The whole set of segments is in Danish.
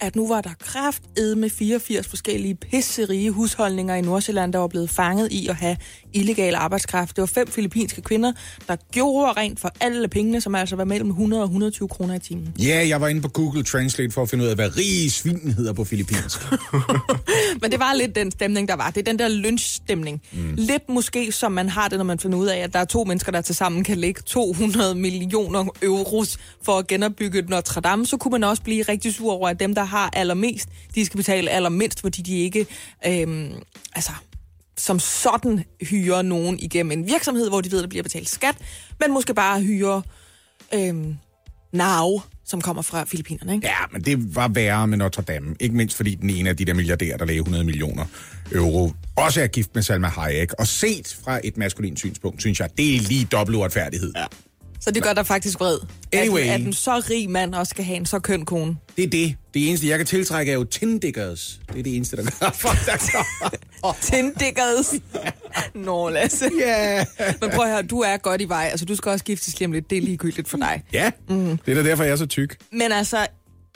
at nu var der kraft med 84 forskellige pisserige husholdninger i Nordsjælland, der var blevet fanget i at have illegal arbejdskraft. Det var fem filippinske kvinder, der gjorde rent for alle pengene, som altså var mellem 100 og 120 kroner i timen. Ja, yeah, jeg var inde på Google Translate for at finde ud af, hvad rige svin hedder på filippinsk. Men det var lidt den stemning, der var. Det er den der lynchstemning. Mm. Lidt måske, som man har det, når man finder ud af, at der er to mennesker, der tilsammen kan lægge 200 millioner euros for at genopbygge Notre Dame. Så kunne man også blive rigtig sur over, at dem, der har allermest, de skal betale allermindst, fordi de ikke øhm, altså, som sådan hyrer nogen igennem en virksomhed, hvor de ved, at der bliver betalt skat, men måske bare hyrer øhm, nav, som kommer fra Filippinerne. Ikke? Ja, men det var værre med Notre Dame. Ikke mindst fordi den ene af de der milliardærer, der lagde 100 millioner euro, også er gift med Salma Hayek. Og set fra et maskulint synspunkt, synes jeg, det er lige dobbelt uretfærdighed. Ja. Så det gør dig faktisk vred, Anyway. at, at en så rig mand også skal have en så køn kone. Det er det. Det eneste, jeg kan tiltrække, er jo tindiggers. Det er det eneste, der gør folk, der. Tindiggers. Nå, Lasse. Ja. Men prøv at høre, du er godt i vej. Altså, du skal også giftes lige om lidt. Det er ligegyldigt for dig. Ja, mm. det er da derfor, jeg er så tyk. Men altså,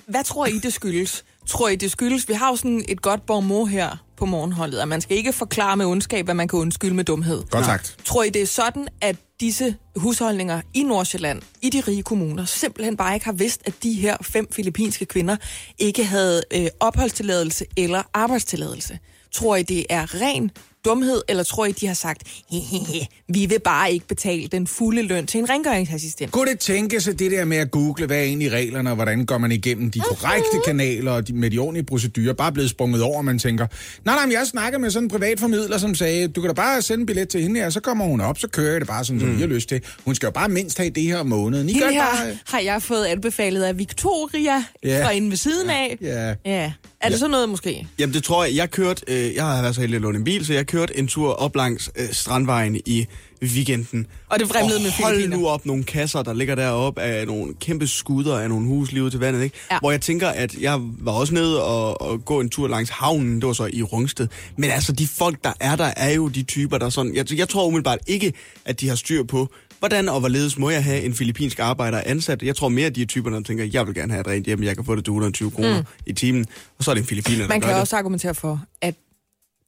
hvad tror I, det skyldes? Tror I, det skyldes? Vi har jo sådan et godt borgmor her på morgenholdet, at man skal ikke forklare med ondskab, hvad man kan undskylde med dumhed. Godt sagt. Tror I, det er sådan, at disse husholdninger i Nordsjælland, i de rige kommuner, simpelthen bare ikke har vidst, at de her fem filippinske kvinder ikke havde øh, opholdstilladelse eller arbejdstilladelse? Tror I, det er ren dumhed, eller tror I, de har sagt, hehehe, vi vil bare ikke betale den fulde løn til en rengøringsassistent? Kunne det tænke sig det der med at google, hvad er egentlig reglerne, og hvordan går man igennem de korrekte kanaler og de, med de ordentlige procedurer, bare blevet sprunget over, og man tænker, nej, nej, men jeg snakker med sådan en privat formidler, som sagde, du kan da bare sende en billet til hende her, så kommer hun op, så kører jeg det bare sådan, som mm. I har lyst til. Hun skal jo bare mindst have det her om måneden. I det her bare... har jeg fået anbefalet af Victoria Ja. fra inde ved siden af. Ja. Ja. Er det sådan noget måske? Jamen det tror jeg, jeg kørte, øh, jeg har været så heldig at låne en bil, så jeg kørte en tur op langs øh, Strandvejen i weekenden. Og det vrimlede med hold nu op nogle kasser, der ligger deroppe af nogle kæmpe skudder af nogle hus lige ud til vandet, ikke? Ja. Hvor jeg tænker, at jeg var også nede og, og gå en tur langs havnen, det var så i Rungsted. Men altså, de folk, der er der, er jo de typer, der sådan... Jeg, jeg tror umiddelbart ikke, at de har styr på, hvordan og hvorledes må jeg have en filippinsk arbejder ansat. Jeg tror mere, at de er typer, der tænker, jeg vil gerne have et rent hjem, jeg kan få det til 120 kroner mm. i timen. Og så er det en filippiner, der Man gør kan det. også argumentere for, at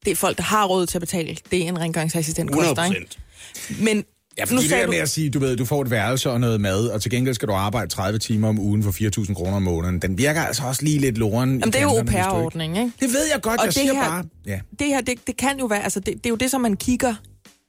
det er folk, der har råd til at betale. Det er en rengøringsassistent 100 koster, ikke? Men Ja, nu fordi det der du, med at sige, du ved, du får et værelse og noget mad, og til gengæld skal du arbejde 30 timer om ugen for 4.000 kroner om måneden. Den virker altså også lige lidt loren. Jamen, det er jo au ikke? Det ved jeg godt, Og jeg det siger her- bare... Ja. Det her, det, det kan jo være, altså det, det er jo det, som man kigger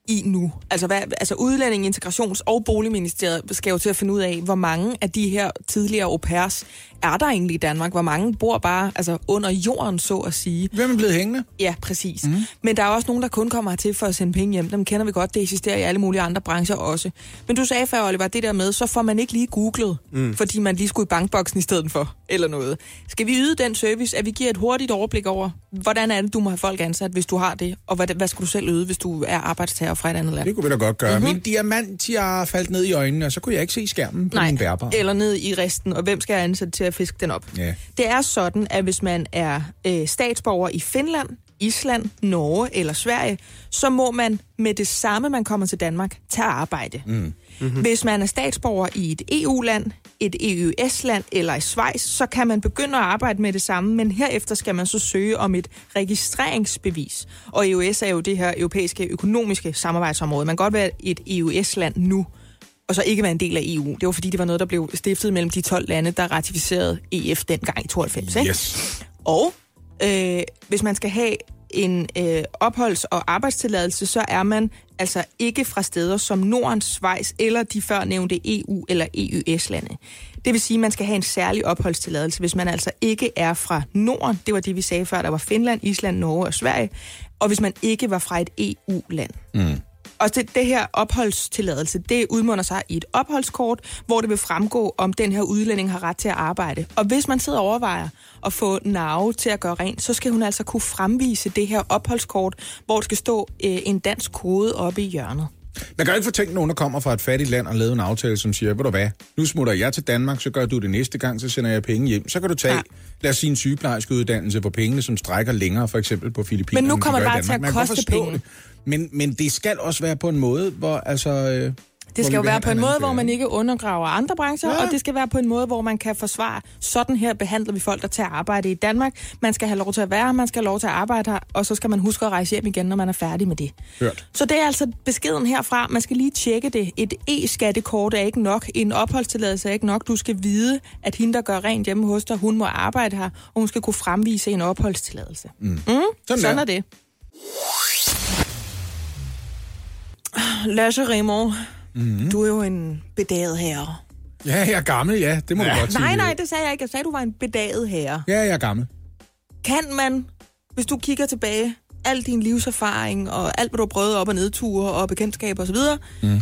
i nu. Altså, hvad, altså Udlænding, Integrations- og Boligministeriet skal jo til at finde ud af, hvor mange af de her tidligere au pairs er der egentlig i Danmark? Hvor mange bor bare altså, under jorden, så at sige? Hvem er blevet hængende? Ja, præcis. Mm. Men der er også nogen, der kun kommer hertil for at sende penge hjem. Dem kender vi godt. Det eksisterer i alle mulige andre brancher også. Men du sagde før, Oliver, det der med, så får man ikke lige googlet, mm. fordi man lige skulle i bankboksen i stedet for, eller noget. Skal vi yde den service, at vi giver et hurtigt overblik over, hvordan er det, du må have folk ansat, hvis du har det, og hvad, hvad skal du selv yde, hvis du er arbejdstager fra et andet land? Det kunne vi da godt gøre. Mm-hmm. Min diamant, jeg faldt ned i øjnene, og så kunne jeg ikke se skærmen på min bærbar. eller ned i resten, og hvem skal jeg ansætte til at fiske den op? Ja. Det er sådan, at hvis man er øh, statsborger i Finland, Island, Norge eller Sverige, så må man med det samme, man kommer til Danmark, tage arbejde. Mm. Mm-hmm. Hvis man er statsborger i et EU-land, et EØS-land eller i Schweiz, så kan man begynde at arbejde med det samme, men herefter skal man så søge om et registreringsbevis. Og EØS er jo det her europæiske økonomiske samarbejdsområde. Man kan godt være et EØS-land nu, og så ikke være en del af EU. Det var fordi, det var noget, der blev stiftet mellem de 12 lande, der ratificerede EF dengang i 92. Ikke? Yes. Og øh, hvis man skal have en øh, opholds- og arbejdstilladelse, så er man altså ikke fra steder som Norden, Schweiz eller de før nævnte EU- eller EØS-lande. Det vil sige, at man skal have en særlig opholdstilladelse, hvis man altså ikke er fra Norden. Det var det, vi sagde før. Der var Finland, Island, Norge og Sverige. Og hvis man ikke var fra et EU-land. Mm. Og det, det her opholdstilladelse, det udmunder sig i et opholdskort, hvor det vil fremgå, om den her udlænding har ret til at arbejde. Og hvis man sidder og overvejer at få Nave til at gøre rent, så skal hun altså kunne fremvise det her opholdskort, hvor der skal stå øh, en dansk kode oppe i hjørnet. Man kan jo ikke få tænkt nogen, der kommer fra et fattigt land og lavet en aftale, som siger, ved du hvad, nu smutter jeg til Danmark, så gør du det næste gang, så sender jeg penge hjem. Så kan du tage, Ja. lad os sige, en sygeplejerske uddannelse på pengene, som strækker længere, for eksempel på Filippinerne. Men nu kommer det bare til at koste penge. Det. Men, men det skal også være på en måde, hvor altså... Øh, Det skal jo være på en måde, hvor man ikke undergraver andre brancher, ja. Og det skal være på en måde, hvor man kan forsvare, sådan her behandler vi folk, der tager arbejde i Danmark. Man skal have lov til at være man skal have lov til at arbejde her, og så skal man huske at rejse hjem igen, når man er færdig med det. Hørt. Så det er altså beskeden herfra. Man skal lige tjekke det. Et e-skattekort er ikke nok. En opholdstilladelse er ikke nok. Du skal vide, at hende, der gør rent hjemme hos dig, hun må arbejde her, og hun skal kunne fremvise en opholdstilladelse. Mm. Mm, sådan, sådan er det. Lasse Raymond, mm-hmm. du er jo en bedaget herre. Ja, jeg er gammel, ja. Det må ja. du godt sige. Nej, nej, det sagde jeg ikke. Jeg sagde, du var en bedaget herre. Ja, jeg er gammel. Kan man, hvis du kigger tilbage, al din livserfaring og alt, hvad du har prøvet op- og nedture og bekendtskaber osv., mm.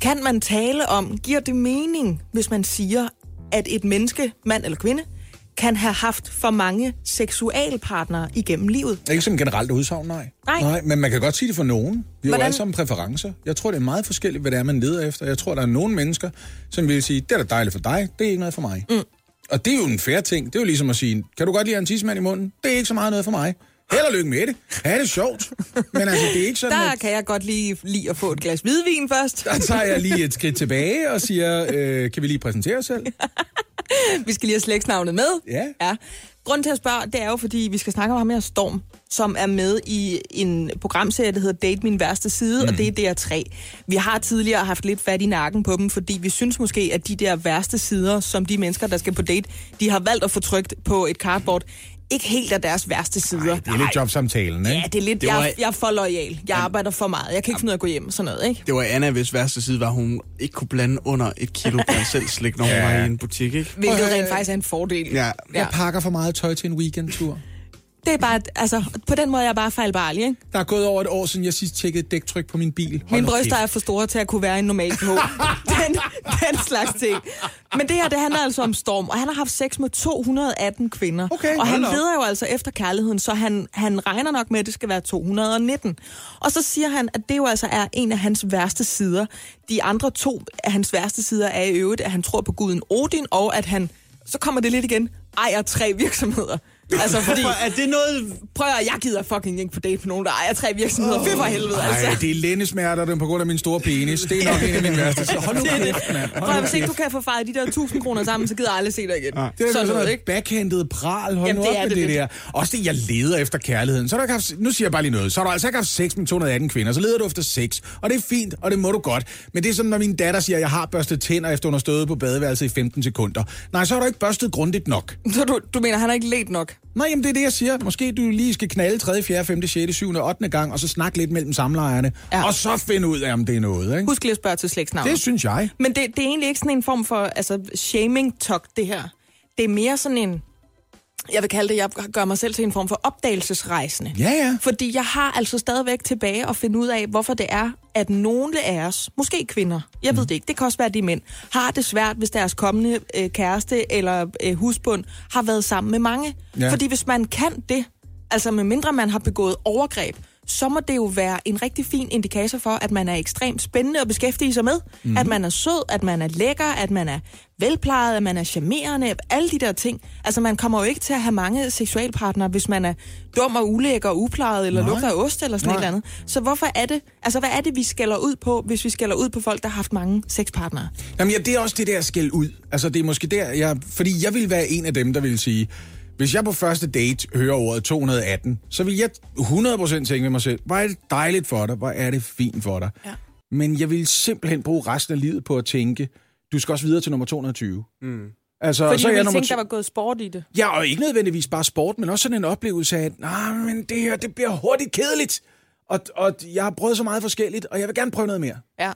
kan man tale om, giver det mening, hvis man siger, at et menneske, mand eller kvinde, kan have haft for mange seksualpartnere igennem livet? Ikke som generelt udsagn, nej. Nej. nej. Men man kan godt sige det for nogen. Vi har jo alle sammen præferencer. Jeg tror, det er meget forskelligt, hvad det er, man leder efter. Jeg tror, der er nogle mennesker, som vil sige, det er da dejligt for dig, det er ikke noget for mig. Mm. Og det er jo en færre ting. Det er jo ligesom at sige, kan du godt lide en tidsmand i munden? Det er ikke så meget noget for mig. Held og lykke med det. Ha' det sjovt. Men altså, det er ikke sådan, Der at kan jeg godt lige lide at få et glas hvidvin først. der tager jeg lige et skridt tilbage og siger, øh, kan vi lige præsentere os selv? Vi skal lige have slægtsnavnet med. Ja. ja. Grunden til at spørge, det er jo, fordi vi skal snakke om ham her Storm, som er med i en programserie, der hedder Date Min Værste Side, mm. og det er DR3. Vi har tidligere haft lidt fat i nakken på dem, fordi vi synes måske, at de der værste sider, som de mennesker, der skal på date, de har valgt at få trykt på et cardboard, ikke helt er deres værste sider. Det er lidt jobsamtalen, ikke? Ja, det er lidt, Det jeg, var- er- jeg er for lojal. Jeg arbejder for meget. Jeg kan ikke finde ud af at gå hjem og sådan noget, ikke? Det var Anna, hvis værste side var, at hun ikke kunne blande under et kilo blandt selv slik, når hun Ja. var i en butik, ikke? Hvilket rent faktisk er en fordel. Ja. ja. Jeg pakker for meget tøj til en weekendtur. Det er bare, altså, på den måde er jeg bare fejlbarlig, ikke? Der er gået over et år siden, jeg sidst tjekkede dæktryk på min bil. Hold Mine bryster er for store til at kunne være en normal på. den, den slags ting. Men det her, det handler altså om Storm, og han har haft sex med 218 kvinder. Okay, og han op. leder jo altså efter kærligheden, så han, han regner nok med, at det skal være 219. Og så siger han, at det jo altså er en af hans værste sider. De andre to af hans værste sider er i øvrigt, at han tror på guden Odin, og at han, så kommer det lidt igen, ejer tre virksomheder. Altså fordi, er det noget... prøv at jeg gider fucking ikke på date med nogen, der ejer tre virksomheder. Fy for helvede, altså. Nej, det er lændesmerter, den på grund af min store penis. Det er nok en af mine værste. Så hold nu kæft, mand. Hold Prøv at nu hvis ikke du kan få fejret de der 1000 kroner sammen, så gider jeg aldrig se dig igen. Ja. Det er sådan, noget backhandet pral. Hold Jamen, nu det op er med det det, der. Også det, jeg leder efter kærligheden. Så har du ikke haft, nu siger jeg bare lige noget. Så har du altså ikke haft sex med 218 kvinder. Så leder du efter sex. Og det er fint, og det må du godt. Men det er sådan, når min datter siger, at jeg har børstet tænder, efter hun har stået på badeværelset i 15 sekunder. Nej, så har du ikke børstet grundigt nok. Så du, du mener, han har ikke let nok? Nej, jamen det er det, jeg siger. Måske du lige skal knalde 3., 4., 5., 6., 7., 8. gang, og så snakke lidt mellem samlejerne. Ja. Og så finde ud af, om det er noget, ikke? Husk lige at spørge til slægtsnavn. Det synes jeg. Men det, det er egentlig ikke sådan en form for altså, shaming-talk, det her. Det er mere sådan en... Jeg vil kalde det, jeg gør mig selv til en form for opdagelsesrejsende. Ja, ja. Fordi jeg har altså stadigvæk tilbage at finde ud af, hvorfor det er, at nogle af os, måske kvinder, jeg ved det ikke, det kan også være de mænd, har det svært, hvis deres kommende øh, kæreste eller øh, husbund har været sammen med mange. Ja. Fordi hvis man kan det, altså med mindre man har begået overgreb, så må det jo være en rigtig fin indikator for, at man er ekstremt spændende at beskæftige sig med. Mm. At man er sød, at man er lækker, at man er velplejet, at man er charmerende, alle de der ting. Altså man kommer jo ikke til at have mange seksualpartnere, hvis man er dum og ulækker og uplejet, eller Nej. lugter af ost eller sådan Nej. et eller andet. Så hvorfor er det, altså hvad er det, vi skælder ud på, hvis vi skælder ud på folk, der har haft mange sexpartnere? Jamen, ja, det er også det der skæld ud. Altså, det er måske der, jeg... Fordi jeg vil være en af dem, der vil sige, hvis jeg på første date hører ordet 218, så vil jeg 100% tænke med mig selv, hvor er det dejligt for dig, hvor er det fint for dig. Ja. Men jeg vil simpelthen bruge resten af livet på at tænke, du skal også videre til nummer 220. Mm. Altså, Fordi så er jeg nummer tænke, to- der var gået sport i det. Ja, og ikke nødvendigvis bare sport, men også sådan en oplevelse af, at nah, men det her, det bliver hurtigt kedeligt. Og, og jeg har prøvet så meget forskelligt, og jeg vil gerne prøve noget mere. Ja.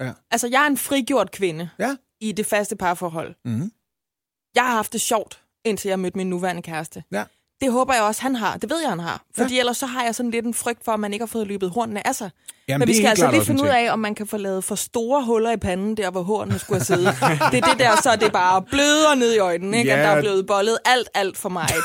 Ja. Altså, jeg er en frigjort kvinde Ja. i det faste parforhold. Mhm. Jeg har haft det sjovt, indtil jeg mødte min nuværende kæreste. Ja. Det håber jeg også, han har. Det ved jeg, han har. Fordi ja. ellers så har jeg sådan lidt en frygt for, at man ikke har fået løbet hornene af sig. Jamen, Men vi det skal altså lige finde ud af, om man kan få lavet for store huller i panden, der hvor hornene skulle have siddet. det er det der, så det bare bløder ned i øjnene, ikke? Ja. At der er blevet bollet alt, alt for meget.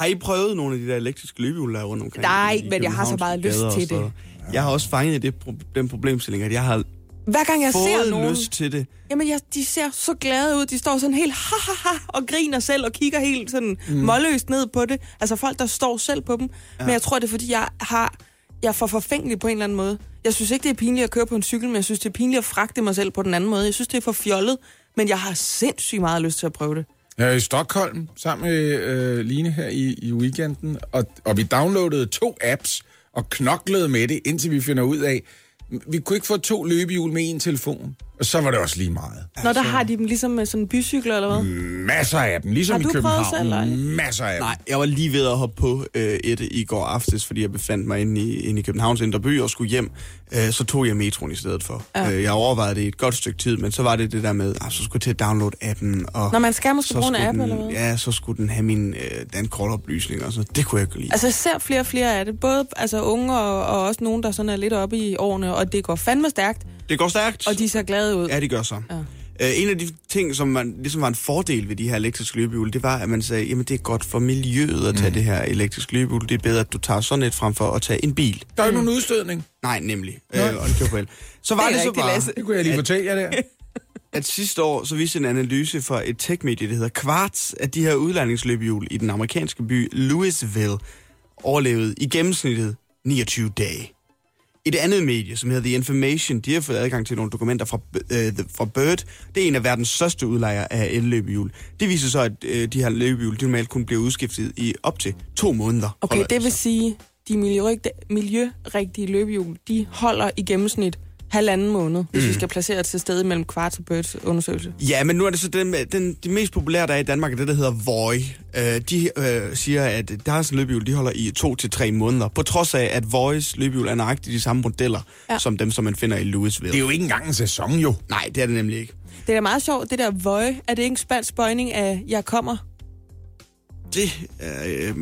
Har I prøvet nogle af de der elektriske løbehjul, der er rundt omkring? Nej, men jeg har så meget lyst til steder? Jeg har også fanget det, den problemstilling, at jeg har Hver gang jeg ser nogen... lyst til det. Jamen, jeg, de ser så glade ud. De står sådan helt ha, ha, ha, og griner selv og kigger helt sådan mm. målløst ned på det. Altså folk, der står selv på dem. Ja. Men jeg tror, det er, fordi jeg har... Jeg er for forfængelig på en eller anden måde. Jeg synes ikke, det er pinligt at køre på en cykel, men jeg synes, det er pinligt at fragte mig selv på den anden måde. Jeg synes, det er for fjollet, men jeg har sindssygt meget lyst til at prøve det. Jeg er i Stockholm sammen med øh, Line her i, i weekenden, og, og vi downloadede to apps og knoklede med det, indtil vi finder ud af, vi kunne ikke få to løbehjul med en telefon. Og så var det også lige meget. Når der har de dem ligesom med sådan en bycykler eller hvad? Masser af dem, ligesom Har i du prøvet København. selv, eller? Masser af dem. Nej, jeg var lige ved at hoppe på øh, et i går aftes, fordi jeg befandt mig inde i, inde i Københavns Indre By og skulle hjem. Øh, så tog jeg metroen i stedet for. Ja. Øh, jeg overvejede det i et godt stykke tid, men så var det det der med, at så skulle jeg til at downloade appen. Og Når man skal måske så bruge en skulle app, den, eller hvad? Ja, så skulle den have mine øh, dankortoplysninger og så. Det kunne jeg ikke lide. Altså, jeg ser flere og flere af det. Både altså, unge og, og også nogen, der sådan er lidt oppe i årene, og det går fandme stærkt, Det går stærkt. og de ser glade ud. Ja, det gør så. Ja. Øh, en af de ting, som man, ligesom var en fordel ved de her elektriske løbehjul, det var, at man sagde, jamen det er godt for miljøet at tage mm. det her elektriske løbehjul. Det er bedre, at du tager sådan et frem for at tage en bil. Der er jo nogen udstødning. Nej, nemlig. Øh, og det kører på el. Så var Det det, så bare, Lasse. Det kunne jeg lige fortælle jer der. at sidste år, så viste en analyse fra et tech-medie, der hedder Quartz, at de her udlejningsløbehjul i den amerikanske by Louisville overlevede i gennemsnittet 29 dage. Et andet medie, som hedder The Information, de har fået adgang til nogle dokumenter fra, øh, fra Bird. Det er en af verdens største udlejere af el-løbehjul. Det viser så, at øh, de her løbehjul de normalt kun bliver udskiftet i op til to måneder. Okay, det vil sige, de miljørigtige, miljørigtige løbehjul, de holder i gennemsnit halvanden måned, hvis Mm. vi skal placere et til stede mellem Kvarts og Birds undersøgelse. Ja, men nu er det så den, den, de mest populære, der er i Danmark, er det, der hedder Voy. Øh, de øh, siger, at deres løbehjul, de holder i to til tre måneder, på trods af, at Voys løbehjul er nøjagtigt de samme modeller, ja. Ja. som dem, som man finder i Louisville. Det er jo ikke engang en sæson, jo. Nej, det er det nemlig ikke. Det er da meget sjovt, det der Voy, er det ikke en spansk bøjning af, jeg kommer? Det, øh, øh,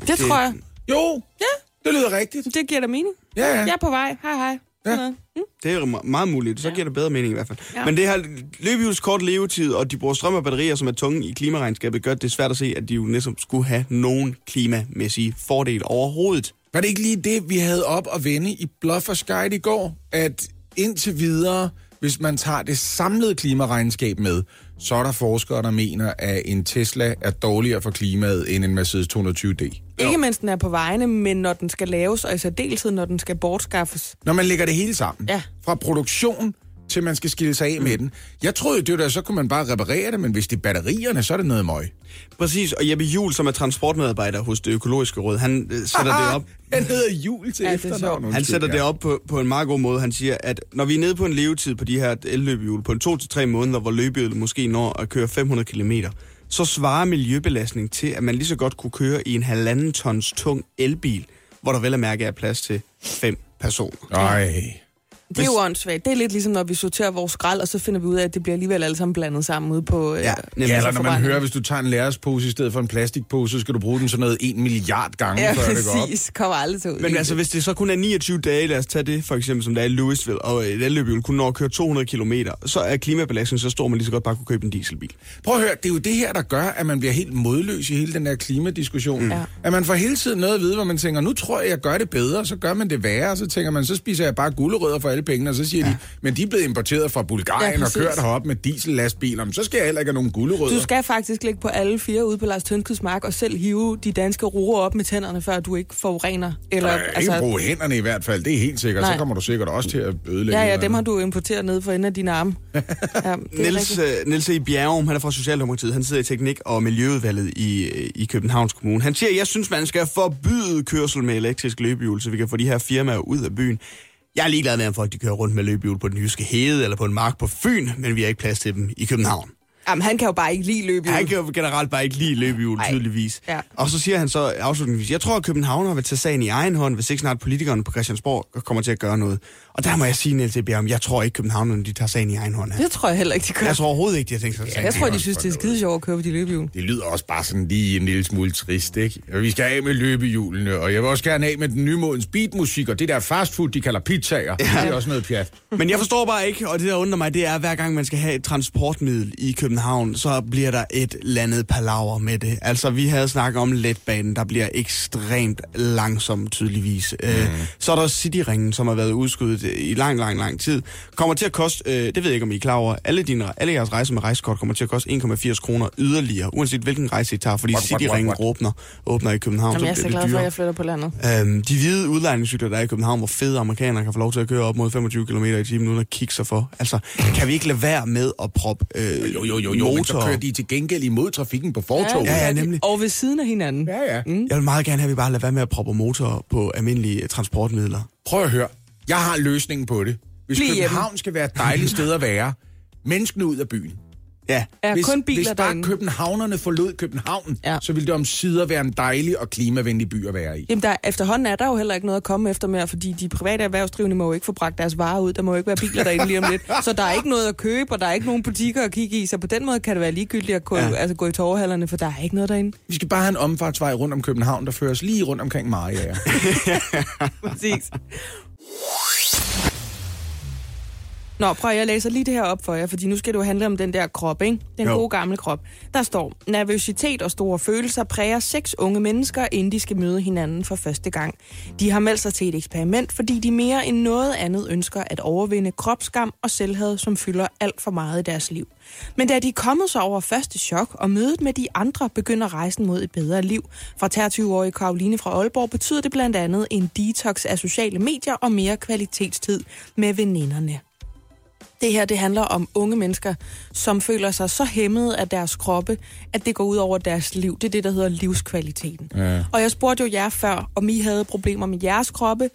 Det, det tror jeg. Jo, Ja, det lyder rigtigt. det giver da mening. Ja, ja. Jeg er på vej. Hej, hej. Ja. Sådan noget. Mm. Det er meget muligt, så giver det bedre mening i hvert fald. Ja. Ja. Men det her løbehjuls kort levetid, og de bruger strøm og batterier, som er tunge i klimaregnskabet, gør det svært at se, at de jo næsten skulle have nogen klimamæssige fordel overhovedet. Var det ikke lige det, vi havde op at vende i Bluff og Sky i går? At indtil videre, hvis man tager det samlede klimaregnskab med, så er der forskere, der mener, at en Tesla er dårligere for klimaet end en Mercedes 220D. Ikke mens den er på vejene, men når den skal laves, og i særdeleshed, når den skal bortskaffes. Når man lægger det hele sammen. Ja. Fra produktion til man skal skille sig af mm. med den. Jeg troede, det var der, så kunne man bare reparere det, men hvis det er batterierne, så er det noget møg. Præcis, og Jeppe Juhl, som er transportmedarbejder hos det økologiske råd, han øh, sætter det op Han hedder Jul til Ja, er efternavn. Han sætter ja. det op på, på en meget god måde. Han siger, at når vi er nede på en levetid på de her elløbehjul, på en to til tre måneder, hvor løbehjulet måske når at køre 500 km, så svarer miljøbelastning til, at man lige så godt kunne køre i en halvanden tons tung elbil, hvor der vel at mærke er plads til fem personer. Ej. Det er jo åndssvagt. Det er lidt ligesom, når vi sorterer vores skrald, og så finder vi ud af, at det bliver alligevel alle sammen blandet sammen ude på... øh, Ja, nemlig. Ja, eller når man hører, hvis du tager en lærerspose i stedet for en plastikpose, så skal du bruge den sådan noget en milliard gange, Ja, før det går op. præcis. Kommer aldrig til ud. Men altså, hvis det så kun er 29 dage, lad os tage det, for eksempel som der er i Louisville, og et elløbehjul kun når at køre 200 km, så er klimabelastningen så stor, man lige så godt bare kunne købe en dieselbil. Prøv at høre, det er jo det her, der gør, at man bliver helt modløs i hele den der klimadiskussion. Ja. At man får hele tiden noget at vide, hvor man tænker, nu tror jeg, jeg gør det bedre, så gør man det værre, og så tænker man, så spiser jeg bare gulerødder for alle pengene, og så siger ja. de, men de er blevet importeret fra Bulgarien Ja, og kørt herop med diesellastbiler, men så skal jeg heller ikke have nogen gulerødder. Du skal faktisk ligge på alle fire ude på Lars Tønskeds mark og selv hive de danske roer op med tænderne, før du ikke forurener. Eller, Nej, ikke altså... bruge hænderne i hvert fald, det er helt sikkert. Nej. Så kommer du sikkert også til at ødelægge. Ja, ja, dem har du importeret ned for enden af dine arme. Ja, Niels, øh, Niels E. Bjerrum, han er fra Socialdemokratiet, han sidder i teknik- og miljøudvalget i, øh, i Københavns Kommune. Han siger, jeg synes, man skal forbyde kørsel med elektrisk løbehjul, så vi kan få de her firmaer ud af byen. Jeg er ligeglad med, om folk de kører rundt med løbehjul på den jyske hede eller på en mark på Fyn, men vi har ikke plads til dem i København. Jamen, han kan jo bare ikke lide løb Han kan jo generelt bare ikke lide løbehjul, tydeligvis. Ja. Og så siger han så afslutningsvis, jeg tror, at Københavner vil tage sagen i egen hånd, hvis ikke snart politikerne på Christiansborg kommer til at gøre noget. Og der må jeg sige, Niels Bjerg, jeg tror ikke, Københavnerne de tager sagen i egen hånd. her. Det tror jeg heller ikke, de gør. Jeg tror overhovedet ikke, de har tænkt sig tage jeg tror, det de synes, det er skide sjovt at køre på de løbehjul. Det lyder også bare sådan lige en lille smule trist, ikke? Vi skal af med løbehjulene, og jeg vil også gerne af med den nye modens beatmusik, og det der fastfood, de kalder pizzaer. Ja. Det er også noget pjat. Men jeg forstår bare ikke, og det der undrer mig, det er, at hver gang man skal have et transportmiddel i København, så bliver der et landet palaver med det. Altså, vi havde snakket om letbanen, der bliver ekstremt langsom tydeligvis. Mm. Øh, så er der Cityringen, som har været udskudt i lang, lang, lang tid. Kommer til at koste, øh, det ved jeg ikke, om I er klar over, alle, dine, alle jeres rejser med rejsekort kommer til at koste 1,80 kroner yderligere, uanset hvilken rejse I tager, fordi What, what, Cityringen what, what? åbner, åbner i København. Jamen, jeg er så bliver glad det for, at jeg flytter på landet. Øhm, de hvide udlejningscykler, der er i København, hvor fede amerikanere kan få lov til at køre op mod 25 km i timen uden at kigge sig for. Altså, kan vi ikke lade være med at proppe øh, Jo, jo, jo, jo, men så motor? kører de til gengæld imod trafikken på fortoget. Ja, ja, nemlig. Og ved siden af hinanden. ja. ja. Mm. Jeg vil meget gerne have, at vi bare lader være med at proppe motor på almindelige øh, transportmidler. Prøv at høre. Jeg har løsningen på det. Hvis Bliv hjemme. København skal være et dejligt sted at være, menneskene ud af byen. Ja, Er hvis, kun biler hvis bare derinde. københavnerne forlod København, Ja. så ville det om sider være en dejlig og klimavenlig by at være i. Jamen, der, efterhånden er der jo heller ikke noget at komme efter mere, fordi de private erhvervsdrivende må jo ikke få bragt deres varer ud. Der må jo ikke være biler derinde lige om lidt. Så der er ikke noget at købe, og der er ikke nogen butikker at kigge i. Så på den måde kan det være ligegyldigt at gå, Ja. altså, gå i torvehallerne, for der er ikke noget derinde. Vi skal bare have en omfartsvej rundt om København, der fører os lige rundt omkring Mariager. Præcis. Yeah. Nå, prøv jeg læser lige det her op for jer, fordi nu skal det jo handle om den der krop, ikke? Den Jo. gode gamle krop. Der står, nervøsitet og store følelser præger seks unge mennesker, inden de skal møde hinanden for første gang. De har meldt sig til et eksperiment, fordi de mere end noget andet ønsker at overvinde kropsskam og selvhed, som fylder alt for meget i deres liv. Men da de er kommet sig over første chok, og mødet med de andre begynder rejsen mod et bedre liv. For 23-årige Karoline fra Aalborg betyder det blandt andet en detox af sociale medier og mere kvalitetstid med veninderne. Det her det handler om unge mennesker, som føler sig så hæmmede af deres kroppe, at det går ud over deres liv. Det er det, der hedder livskvaliteten. Ja. Og jeg spurgte jo jer før, om I havde problemer med jeres kroppe.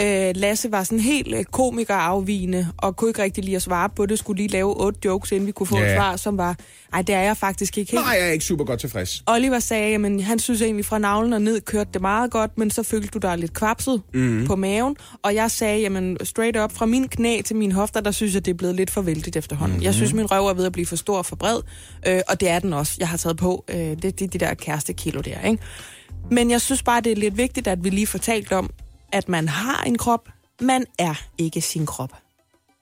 Øh, Lasse var sådan helt øh, komiker afvigende, og kunne ikke rigtig lide at svare på det. Skulle lige lave otte jokes, inden vi kunne få Ja. et svar, som var, ej, det er jeg faktisk ikke helt. Nej, jeg er ikke super godt tilfreds. Oliver sagde, at han synes egentlig fra navlen og ned kørte det meget godt, men så følte du dig lidt kvapset mm. på maven. Og jeg sagde, jamen straight up, fra min knæ til mine hofter, der synes jeg, det er blevet lidt for vældigt efterhånden. Mm. Jeg synes, min røv er ved at blive for stor og for bred, øh, og det er den også. Jeg har taget på, øh, det det er de der kærestekilo der, ikke? Men jeg synes bare, det er lidt vigtigt, at vi lige får talt om, at man har en krop, man er ikke sin krop.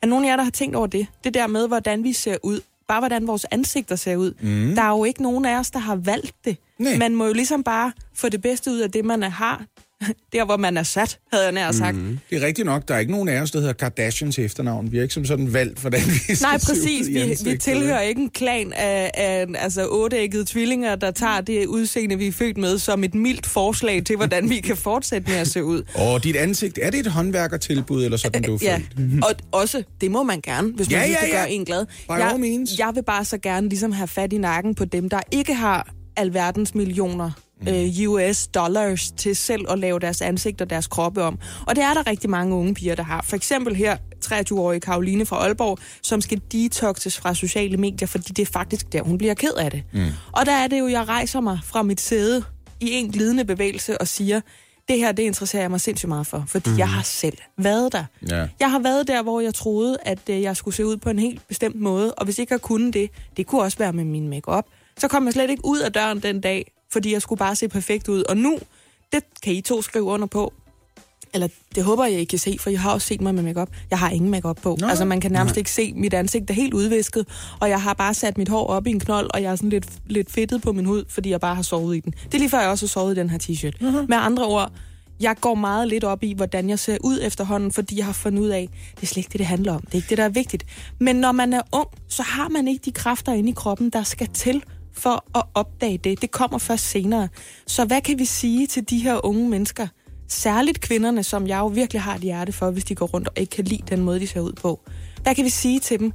Er nogen af jer, der har tænkt over det? Det der med, hvordan vi ser ud. Bare hvordan vores ansigter ser ud. Mm. Der er jo ikke nogen af os, der har valgt det. Nej. Man må jo ligesom bare få det bedste ud af det, man er- har. Der, hvor man er sat, havde jeg nær sagt. Mm. Det er rigtigt nok, der er ikke nogen af os, der hedder Kardashian til efternavn. Vi har ikke som sådan valgt, hvordan vi Nej, præcis. Vi, vi tilhører ikke en klan af, af altså, otteæggede tvillinger, der tager det udseende, vi er født med, som et mildt forslag til, hvordan vi kan fortsætte med at se ud. Og dit ansigt, er det et håndværkertilbud, eller sådan, du er Ja, født? og også, det må man gerne, hvis man Ja, ja, ja, gør en glad. By means. jeg vil bare så gerne ligesom have fat i nakken på dem, der ikke har alverdens millioner Mm. øh, US dollars til selv at lave deres ansigt og deres kroppe om. Og det er der rigtig mange unge piger, der har. For eksempel her 23-årige Karoline fra Aalborg, som skal detoxes fra sociale medier, fordi det er faktisk der, hun bliver ked af det. Mm. Og der er det jo, jeg rejser mig fra mit sæde i en glidende bevægelse og siger, det her, det interesserer jeg mig sindssygt meget for, fordi mm. jeg har selv været der. Ja. Jeg har været der, hvor jeg troede, at øh, jeg skulle se ud på en helt bestemt måde, og hvis ikke jeg kunne det, det kunne også være med min makeup, så kom jeg slet ikke ud af døren den dag, fordi jeg skulle bare se perfekt ud. Og nu, det kan I to skrive under på, eller det håber jeg, I kan se, for jeg har også set mig med makeup. Jeg har ingen makeup på. Nå. Altså, man kan nærmest ikke se mit ansigt, er helt udvisket, og jeg har bare sat mit hår op i en knold, og jeg er sådan lidt, lidt fedtet på min hud, fordi jeg bare har sovet i den. Det er lige før, jeg også har sovet i den her t-shirt. Uh-huh. Med andre ord, jeg går meget lidt op i, hvordan jeg ser ud efterhånden, fordi jeg har fundet ud af, det er slet ikke det, det handler om. Det er ikke det, der er vigtigt. Men når man er ung, så har man ikke de kræfter inde i kroppen, der skal til for at opdage det. Det kommer først senere. Så hvad kan vi sige til de her unge mennesker? Særligt kvinderne, som jeg jo virkelig har et hjerte for, hvis de går rundt og ikke kan lide den måde, de ser ud på. Hvad kan vi sige til dem?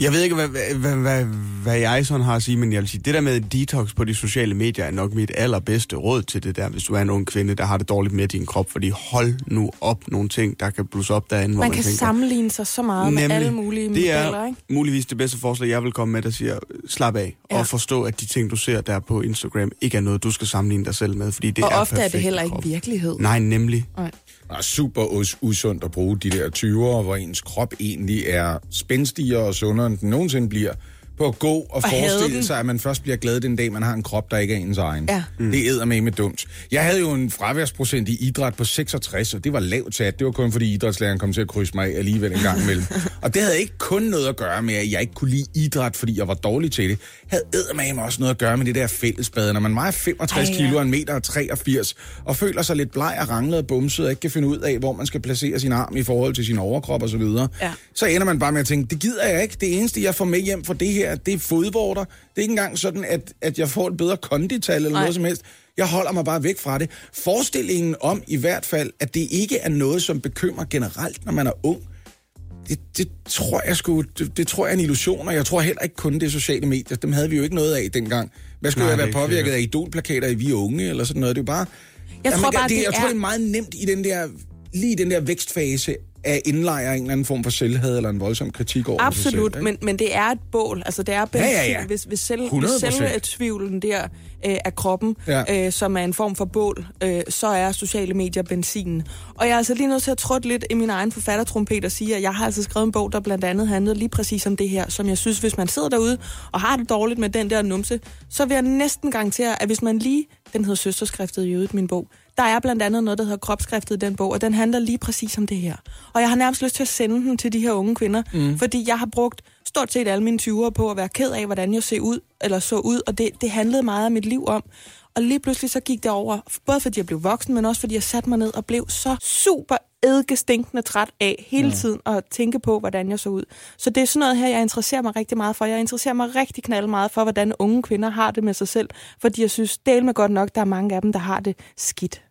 Jeg ved ikke, hvad, hvad, hvad, hvad, jeg sådan har at sige, men jeg vil sige, det der med detox på de sociale medier er nok mit allerbedste råd til det der, hvis du er en ung kvinde, der har det dårligt med din krop, fordi hold nu op nogle ting, der kan blusse op derinde, hvor Man man kan tænker, sammenligne sig så meget med alle mulige det er modeller, ikke? muligvis det bedste forslag, jeg vil komme med, der siger, slap af, Ja. og forstå, at de ting, du ser der på Instagram, ikke er noget, du skal sammenligne dig selv med, fordi det Og er ofte er det heller ikke virkelighed. Nej, nemlig. Og super us- usundt at bruge de der 20'ere, hvor ens krop egentlig er spændstigere og sundere, end den nogensinde bliver, på at gå og, hade forestille sig, at man først bliver glad den dag, man har en krop, der ikke er ens egen. Ja. Mm. Det æder med med dumt. Jeg havde jo en fraværsprocent i idræt på 66, og det var lavt sat. Det var kun fordi idrætslæreren kom til at krydse mig alligevel en gang imellem. og det havde ikke kun noget at gøre med, at jeg ikke kunne lide idræt, fordi jeg var dårlig til det. havde med også noget at gøre med det der fællesbad. Når man vejer 65 Ej, ja. kilo og en meter og 83, og føler sig lidt bleg og ranglet og bumset, og ikke kan finde ud af, hvor man skal placere sin arm i forhold til sin overkrop og så videre, Ja. så ender man bare med at tænke, det gider jeg ikke. Det eneste, jeg får med hjem for det her, det er fodvorter. Det er ikke engang sådan, at, at jeg får et bedre kondital eller Nej. noget som helst. Jeg holder mig bare væk fra det. Forestillingen om i hvert fald, at det ikke er noget, som bekymrer generelt, når man er ung, det, det tror jeg sgu, det, det tror jeg er en illusion, og jeg tror heller ikke kun det sociale medier. Dem havde vi jo ikke noget af dengang. Hvad skulle Nej, jeg er være påvirket af idolplakater i Vi Unge, eller sådan noget? Det er jo bare... Jeg tror bare, det, det jeg tror, er- det er meget nemt i den der, lige den der vækstfase af indlejre en eller anden form for selvhed eller en voldsom kritik over sig Absolut, selv. ikke? men, men det er et bål. Altså, det er benzin, ja, ja. hvis, hvis, selv, 100%. hvis selve tvivlen der øh, af kroppen, Ja. ja. øh, som er en form for bål, øh, så er sociale medier benzinen. Og jeg er altså lige nødt til at trådte lidt i min egen forfattertrompet og sige, at jeg har altså skrevet en bog, der blandt andet handlede lige præcis om det her, som jeg synes, hvis man sidder derude og har det dårligt med den der numse, så vil jeg næsten garantere, at hvis man lige, den hedder Søsterskriftet i øvrigt, min bog, der er blandt andet noget, der hedder Kropskriftet i den bog, og den handler lige præcis om det her. Og jeg har nærmest lyst til at sende den til de her unge kvinder, mm. fordi jeg har brugt stort set alle mine 20'ere på at være ked af, hvordan jeg ser ud, eller så ud, og det, det handlede meget af mit liv om. Og lige pludselig så gik det over, både fordi jeg blev voksen, men også fordi jeg satte mig ned og blev så super eddikestinkende træt af hele tiden at tænke på, hvordan jeg så ud. Så det er sådan noget her, jeg interesserer mig rigtig meget for. Jeg interesserer mig rigtig knald meget for, hvordan unge kvinder har det med sig selv, fordi jeg synes, del med godt nok, der er mange af dem, der har det skidt.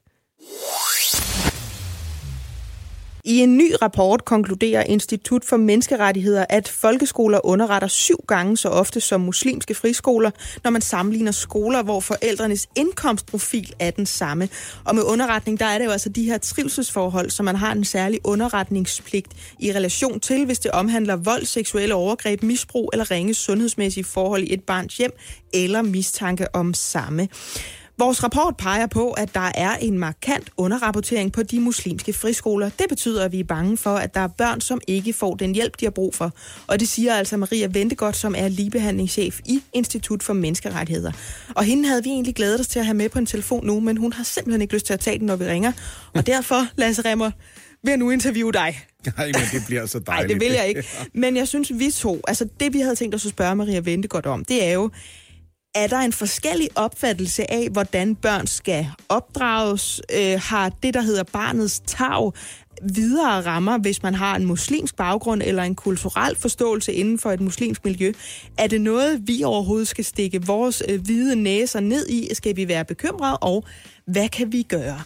I en ny rapport konkluderer Institut for Menneskerettigheder, at folkeskoler underretter syv gange så ofte som muslimske friskoler, når man sammenligner skoler, hvor forældrenes indkomstprofil er den samme. Og med underretning, der er det jo altså de her trivselsforhold, som man har en særlig underretningspligt i relation til, hvis det omhandler vold, seksuelle overgreb, misbrug eller ringe sundhedsmæssige forhold i et barns hjem eller mistanke om samme. Vores rapport peger på, at der er en markant underrapportering på de muslimske friskoler. Det betyder, at vi er bange for, at der er børn, som ikke får den hjælp, de har brug for. Og det siger altså Maria Ventegodt, som er ligebehandlingschef i Institut for Menneskerettigheder. Og hende havde vi egentlig glædet os til at have med på en telefon nu, men hun har simpelthen ikke lyst til at tage den, når vi ringer. Og derfor, Lasse Remmer, vil jeg nu interviewe dig. Nej, men det bliver så Nej, dejligt. det vil jeg ikke. Men jeg synes, vi to, altså det vi havde tænkt os at spørge Maria Ventegodt om, det er jo, er der en forskellig opfattelse af, hvordan børn skal opdrages? Øh, har det, der hedder barnets tag, videre rammer, hvis man har en muslimsk baggrund eller en kulturel forståelse inden for et muslimsk miljø? Er det noget, vi overhovedet skal stikke vores øh, hvide næser ned i? Skal vi være bekymrede? Og hvad kan vi gøre?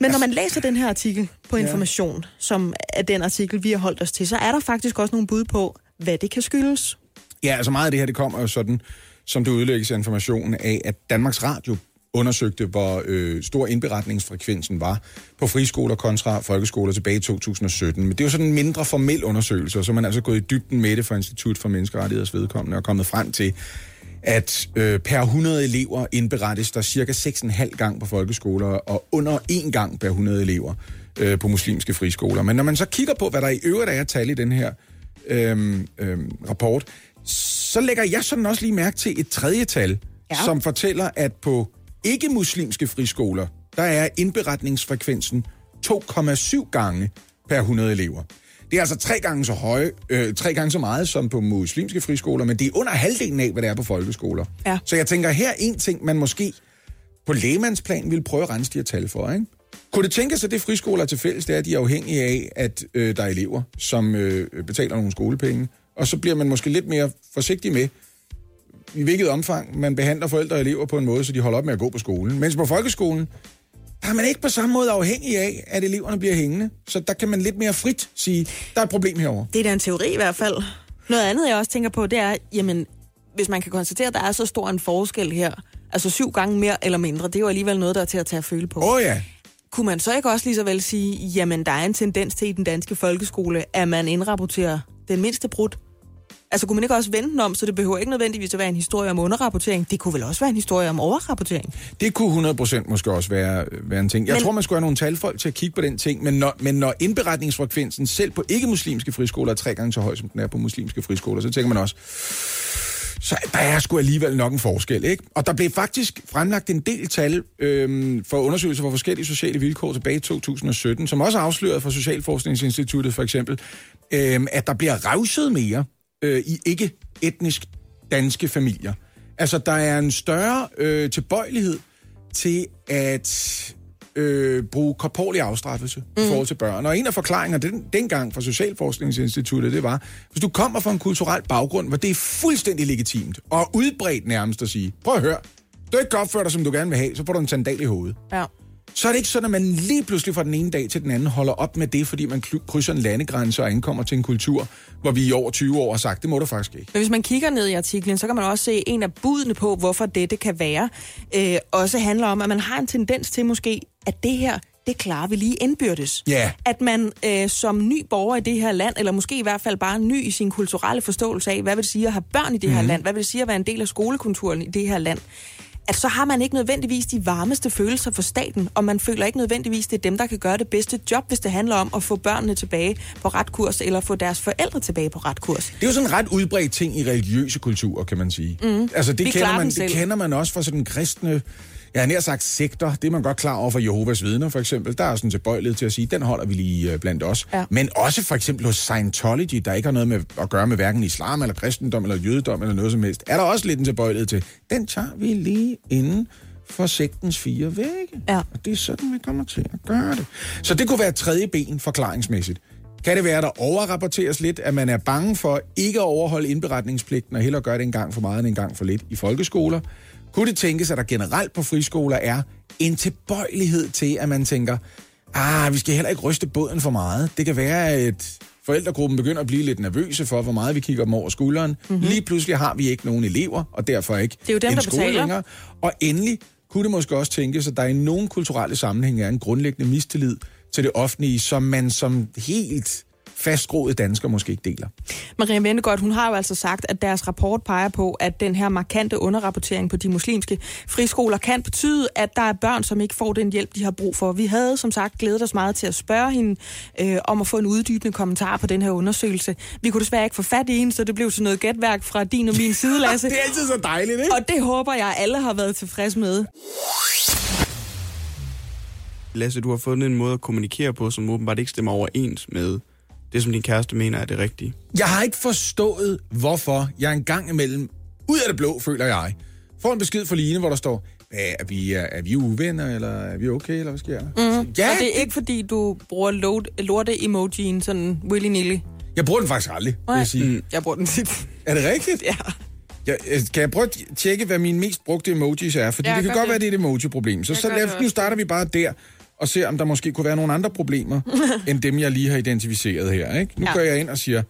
Men når man læser den her artikel på Information, som er den artikel, vi har holdt os til, så er der faktisk også nogle bud på, hvad det kan skyldes. Ja, altså meget af det her, det kommer jo sådan, som det udlægges af informationen af, at Danmarks Radio undersøgte, hvor øh, stor indberetningsfrekvensen var på friskoler kontra folkeskoler tilbage i 2017. Men det er jo sådan en mindre formel undersøgelse, og så er man altså gået i dybden med det for Institut for Menneskerettigheders vedkommende og kommet frem til, at øh, per 100 elever indberettes der cirka 6,5 gang på folkeskoler og under 1 gang per 100 elever øh, på muslimske friskoler. Men når man så kigger på, hvad der i øvrigt er tal i den her øh, øh, rapport, så lægger jeg sådan også lige mærke til et tredje tal, ja. Som fortæller, at på ikke-muslimske friskoler, der er indberetningsfrekvensen 2,7 gange per 100 elever. Det er altså tre gange så høje, øh, tre gange så meget som på muslimske friskoler, men det er under halvdelen af, hvad det er på folkeskoler. Ja. Så jeg tænker, her er en ting, man måske på lægemandsplan vil prøve at rense de her tal for, ikke? Kunne det tænkes, at det friskoler er til fælles, det er, at de er afhængige af, at øh, der er elever, som øh, betaler nogle skolepenge, og så bliver man måske lidt mere forsigtig med, i hvilket omfang man behandler forældre og elever på en måde, så de holder op med at gå på skolen. Mens på folkeskolen, der er man ikke på samme måde afhængig af, at eleverne bliver hængende. Så der kan man lidt mere frit sige, der er et problem herover. Det er da en teori i hvert fald. Noget andet, jeg også tænker på, det er, jamen, hvis man kan konstatere, at der er så stor en forskel her, altså syv gange mere eller mindre, det er jo alligevel noget, der er til at tage at føle på. Åh oh, ja. Kunne man så ikke også lige så vel sige, jamen, der er en tendens til i den danske folkeskole, at man indrapporterer den mindste brud? Altså, kunne man ikke også vende den om, så det behøver ikke nødvendigvis at være en historie om underrapportering? Det kunne vel også være en historie om overrapportering? Det kunne 100% måske også være, være en ting. Jeg Men- tror, man skulle have nogle talfolk til at kigge på den ting, men når, men når indberetningsfrekvensen selv på ikke-muslimske friskoler er tre gange så høj, som den er på muslimske friskoler, så tænker man også, så der er sgu alligevel nok en forskel, ikke? Og der blev faktisk fremlagt en del tal øhm, for undersøgelser for forskellige sociale vilkår tilbage i 2017, som også afslørede fra Socialforskningsinstituttet for eksempel, øhm, at der bliver revset mere øh, i ikke-etnisk danske familier. Altså, der er en større øh, tilbøjelighed til at øh, bruge korporlig afstraffelse mm. i forhold til børn. Og en af forklaringerne den, dengang fra Socialforskningsinstituttet, det var, hvis du kommer fra en kulturel baggrund, hvor det er fuldstændig legitimt og udbredt nærmest at sige, prøv at høre, du ikke kan opføre dig, som du gerne vil have, så får du en sandal i hovedet. Ja. Så er det ikke sådan, at man lige pludselig fra den ene dag til den anden holder op med det, fordi man krydser en landegrænse og ankommer til en kultur, hvor vi i over 20 år har sagt, det må du faktisk ikke. Men hvis man kigger ned i artiklen, så kan man også se, at en af budene på, hvorfor dette kan være, øh, også handler om, at man har en tendens til måske, at det her, det klarer vi lige indbyrdes. Ja. At man øh, som ny borger i det her land, eller måske i hvert fald bare ny i sin kulturelle forståelse af, hvad vil det sige at have børn i det Mhm. her land, hvad vil det sige at være en del af skolekulturen i det her land, at så har man ikke nødvendigvis de varmeste følelser for staten, og man føler ikke nødvendigvis, det er dem, der kan gøre det bedste job, hvis det handler om at få børnene tilbage på ret kurs, eller få deres forældre tilbage på ret kurs. Det er jo sådan en ret udbredt ting i religiøse kulturer, kan man sige. Mm. Altså, det Vi kender, man, det kender man også fra sådan kristne, jeg har nær sagt sekter, det er man godt klar over for Jehovas vidner, for eksempel. Der er sådan tilbøjelighed til at sige, den holder vi lige øh, blandt os. Ja. Men også for eksempel hos Scientology, der ikke har noget med at gøre med hverken islam eller kristendom eller jødedom eller noget som helst, er der også lidt en tilbøjelighed til, den tager vi lige inden for sektens fire vægge. Ja. Og det er sådan, vi kommer til at gøre det. Så det kunne være tredje ben forklaringsmæssigt. Kan det være, at der overrapporteres lidt, at man er bange for ikke at overholde indberetningspligten og hellere gøre det en gang for meget end en gang for lidt i folkeskoler? Kunne det tænkes, at der generelt på friskoler er en tilbøjelighed til, at man tænker, ah, vi skal heller ikke ryste båden for meget. Det kan være, at forældregruppen begynder at blive lidt nervøse for, hvor meget vi kigger dem over skulderen. Mm-hmm. Lige pludselig har vi ikke nogen elever, og derfor ikke er jo dem, en der skole betaler. længere. Og endelig kunne det måske også tænkes, at der i nogle kulturelle sammenhænge er en grundlæggende mistillid til det offentlige, som man som helt fastgroede dansker måske ikke deler. Maria Ventegodt, hun har jo altså sagt, at deres rapport peger på, at den her markante underrapportering på de muslimske friskoler kan betyde, at der er børn, som ikke får den hjælp, de har brug for. Vi havde som sagt glædet os meget til at spørge hende øh, om at få en uddybende kommentar på den her undersøgelse. Vi kunne desværre ikke få fat i hende, så det blev sådan noget gætværk fra din og min side, Lasse. Det er altid så dejligt, ikke? Og det håber jeg, alle har været tilfreds med. Lasse, du har fundet en måde at kommunikere på, som åbenbart ikke stemmer overens med det, som din kæreste mener er det rigtige. Jeg har ikke forstået, hvorfor jeg en gang imellem, ud af det blå, føler jeg, får en besked fra Line, hvor der står, "Hvad, er vi, er, er vi uvenner, eller er vi okay, eller hvad sker der? Mm. Ja, Og det er ikke, fordi du bruger lorte-emojien sådan willy-nilly. jeg bruger den faktisk aldrig, vil jeg sige. Mm. Jeg bruger den tit. Er det rigtigt? Ja. Jeg, øh, kan jeg prøve at tjekke, hvad mine mest brugte emojis er? Fordi Ja, det kan godt det. være, det er et emoji-problem. Så, Jeg så lad, nu starter vi bare der og ser, om der måske kunne være nogle andre problemer, end dem, jeg lige har identificeret her. Ikke? Nu Ja. går jeg ind og siger,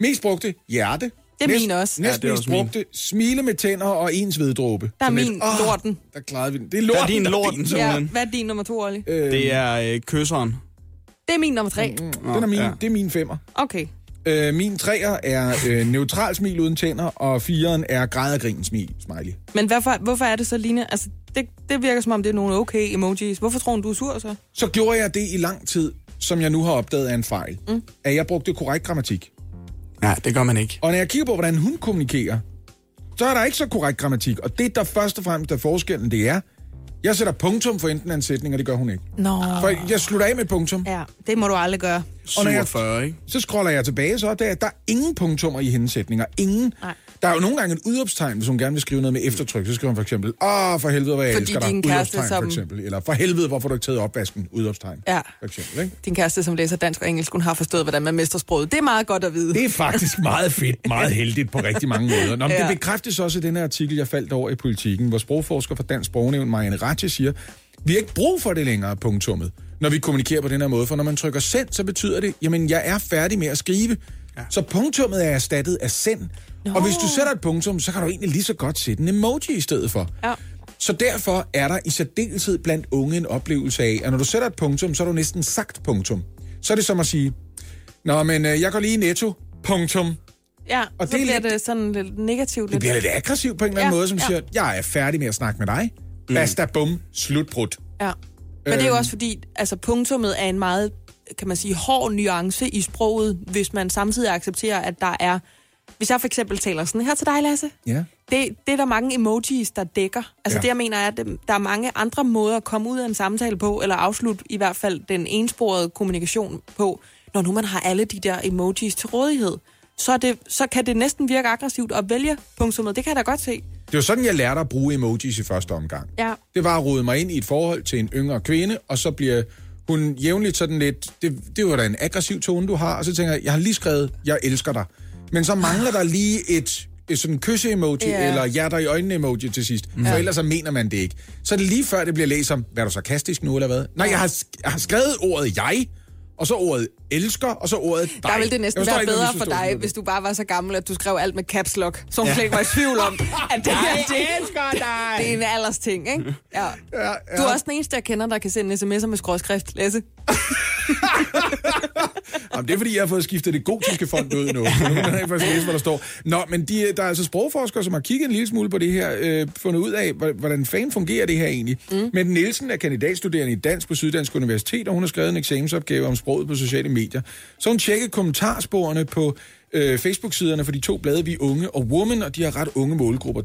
mest brugte, hjerte. Det er min også. Ja, Næst det er mest også min. brugte, smile med tænder og ens veddråbe. Der er min lidt, "Åh, lorten." Der klarede vi den. Det er Der lorten. er din der lorten, din. ja. Hvad er din nummer to, Olli? Øh, Det er øh, kysseren. Det er min nummer tre. den er min, ja. det er min femmer. Okay. Øh, min treer er øh, neutral smil uden tænder, og fireren er græd og grin smil, smiley. Men hvorfor, hvorfor er det så, Line? Altså, det, det virker som om, det er nogle okay emojis. Hvorfor tror du, du er sur så? Så gjorde jeg det i lang tid, som jeg nu har opdaget er en fejl. Mm. At jeg brugte korrekt grammatik. Nej, det gør man ikke. Og når jeg kigger på, hvordan hun kommunikerer, så er der ikke så korrekt grammatik. Og det, der først og fremmest er forskellen, det er, jeg sætter punktum for enten af en sætning, og det gør hun ikke. Nå. For jeg slutter af med punktum, Ja, det må du aldrig gøre. Og når jeg- 47, ikke? så scroller jeg tilbage, så er der, der er ingen punktummer i hendes sætninger. Ingen. Nej. Der er jo nogle gange et udopstegn, hvis hun gerne vil skrive noget med eftertryk. Så skriver hun for eksempel, åh, for helvede, hvad jeg Fordi elsker dig. din kæreste Udopstegn, som- for eksempel. Eller for helvede, hvorfor har du ikke taget opvasken? Udopstegn. Ja. For eksempel, ikke? Din kæreste, som læser dansk og engelsk, hun har forstået, hvordan man mestrer sproget. Det er meget godt at vide. Det er faktisk meget fedt, meget heldigt på rigtig mange måder. Nå, men Ja. Det bekræftes også i den her artikel, jeg faldt over i politikken, hvor sprogforsker fra Dansk Sprognævn, Marianne Ratche, siger, vi har ikke brug for det længere, punktummet, når vi kommunikerer på den her måde. For når man trykker send, så betyder det, jamen jeg er færdig med at skrive. Ja. Så punktummet er erstattet af send. Nå. Og hvis du sætter et punktum, så kan du egentlig lige så godt sætte en emoji i stedet for. Ja. Så derfor er der i særdeleshed blandt unge en oplevelse af, at når du sætter et punktum, så har du næsten sagt punktum. Så er det som at sige, Nå, men øh, jeg går lige i netto, punktum. Ja, Og det så er bliver lidt- det sådan lidt negativt. Det bliver lidt aggressivt på en eller anden Ja, måde, som ja. siger, jeg er færdig med at snakke med dig. Basta, bum, slutbrud. Ja. Men det er jo Øhm. også fordi, altså punktummet er en meget, kan man sige, hård nuance i sproget, hvis man samtidig accepterer, at der er... Hvis jeg for eksempel taler sådan her til dig, Lasse, Ja. det, det er der mange emojis, der dækker. Altså Ja. det, jeg mener, er, at der er mange andre måder at komme ud af en samtale på, eller afslutte i hvert fald den ensporede kommunikation på, når nu man har alle de der emojis til rådighed. Så, det, så kan det næsten virke aggressivt at vælge punktummet. Det kan jeg da godt se. Det var sådan, jeg lærte at bruge emojis i første omgang. Ja. Det var at rode mig ind i et forhold til en yngre kvinde, og så bliver hun jævnligt sådan lidt, det, det var da en aggressiv tone, du har, og så tænker jeg, jeg har lige skrevet, jeg elsker dig. Men så mangler der lige et, et sådan kysse-emoji, Ja. eller hjerter i øjnene-emoji til sidst, for ellers så mener man det ikke. Så er det lige før, det bliver læst som, hvad er du sarkastisk nu, eller hvad? Nej, jeg har, jeg har skrevet ordet jeg, og så ordet elsker, og så ordet dig. Der ville det næsten være ikke, bedre for dig, er. hvis du bare var så gammel, at du skrev alt med caps lock. Så hun slet ikke var i tvivl om, at det, her, det, elsker dig! det er en alders ting, ikke? Ja. Ja, ja. Du er også den eneste, jeg kender, der kan sende sms'er med skrådskrift. Lasse. Jamen, det er fordi, jeg har fået skiftet det gotiske fond ud nu. Nu kan jeg ikke faktisk læse, hvad der står. Nå, men de, der er altså sprogforskere, som har kigget en lille smule på det her, øh, fundet ud af, hvor- hvordan fanden fungerer det her egentlig. Mm. Men Nielsen er kandidatstuderende i dansk på Syddansk Universitet, og hun har skrevet en eksamensopgave om sproget på sociale medier. Så hun tjekkede kommentarsporene på øh, Facebook-siderne for de to blade, Vi er Unge og Woman, og de har ret unge målgrupper.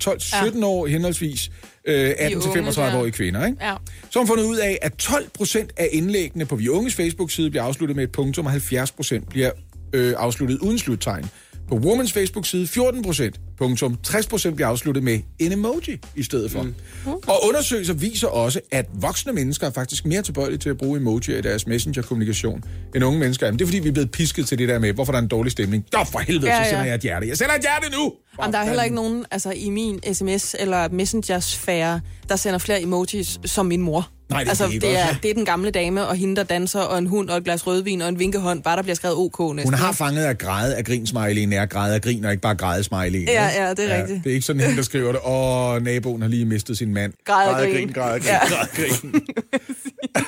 12-17 ja. år henholdsvis øh, 18-35 unge, år i kvinder, ikke? Ja. Så har fundet ud af, at 12 procent af indlæggene på Vi Unges Facebook-side bliver afsluttet med et punktum, og 70 procent bliver øh, afsluttet uden sluttegn. På Womans Facebook-side 14 procent, punktum, 60 procent bliver afsluttet med en emoji i stedet for. Mm. Og undersøgelser viser også, at voksne mennesker er faktisk mere tilbøjelige til at bruge emojier i deres messenger-kommunikation end unge mennesker. Jamen, det er fordi, vi er blevet pisket til det der med, hvorfor der er en dårlig stemning. Nå, for helvede, Ja, så ja. sender jeg et hjerte. Jeg sender et hjerte nu! Jamen, der er heller ikke nogen altså, i min sms- eller messenger-sfære, der sender flere emojis som min mor. Nej, det er altså, det det, er, det er den gamle dame, og hende, der danser, og en hund, og et glas rødvin, og en vinkehånd, bare der bliver skrevet OK næsten. Hun har fanget at græde af grinsmiley, er græde af grin, og ikke bare græde smiley. Ja, ja, det er rigtigt. Det er ikke sådan en, der skriver det, åh, naboen har lige mistet sin mand. Græde af grin. grin, græde af grin, Ja. græde grin.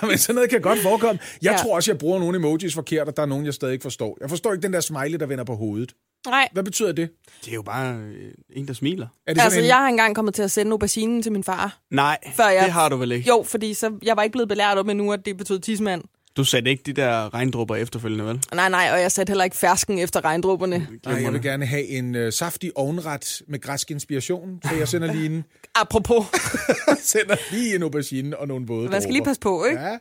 Men sådan noget kan godt forekomme. Jeg Ja. tror også, jeg bruger nogle emojis forkert, og der er nogen, jeg stadig ikke forstår. Jeg forstår ikke den der smiley, der vender på hovedet. Nej, Hvad betyder det? Det er jo bare øh, en, der smiler. Er det altså en... jeg har engang kommet til at sende auberginen til min far. Nej, Før jeg... det har du vel ikke. Jo, fordi så, jeg var ikke blevet belært om endnu, at det betød tidsmand. Du satte ikke de der regndrupper efterfølgende, vel? Nej, nej, og jeg satte heller ikke fersken efter regndrupperne. Nej, jeg vil gerne have en øh, saftig ovenret med græsk inspiration, så jeg sender lige en, Apropos, sender lige en aubergine og nogle våde man skal lige passe på, ikke? Ja.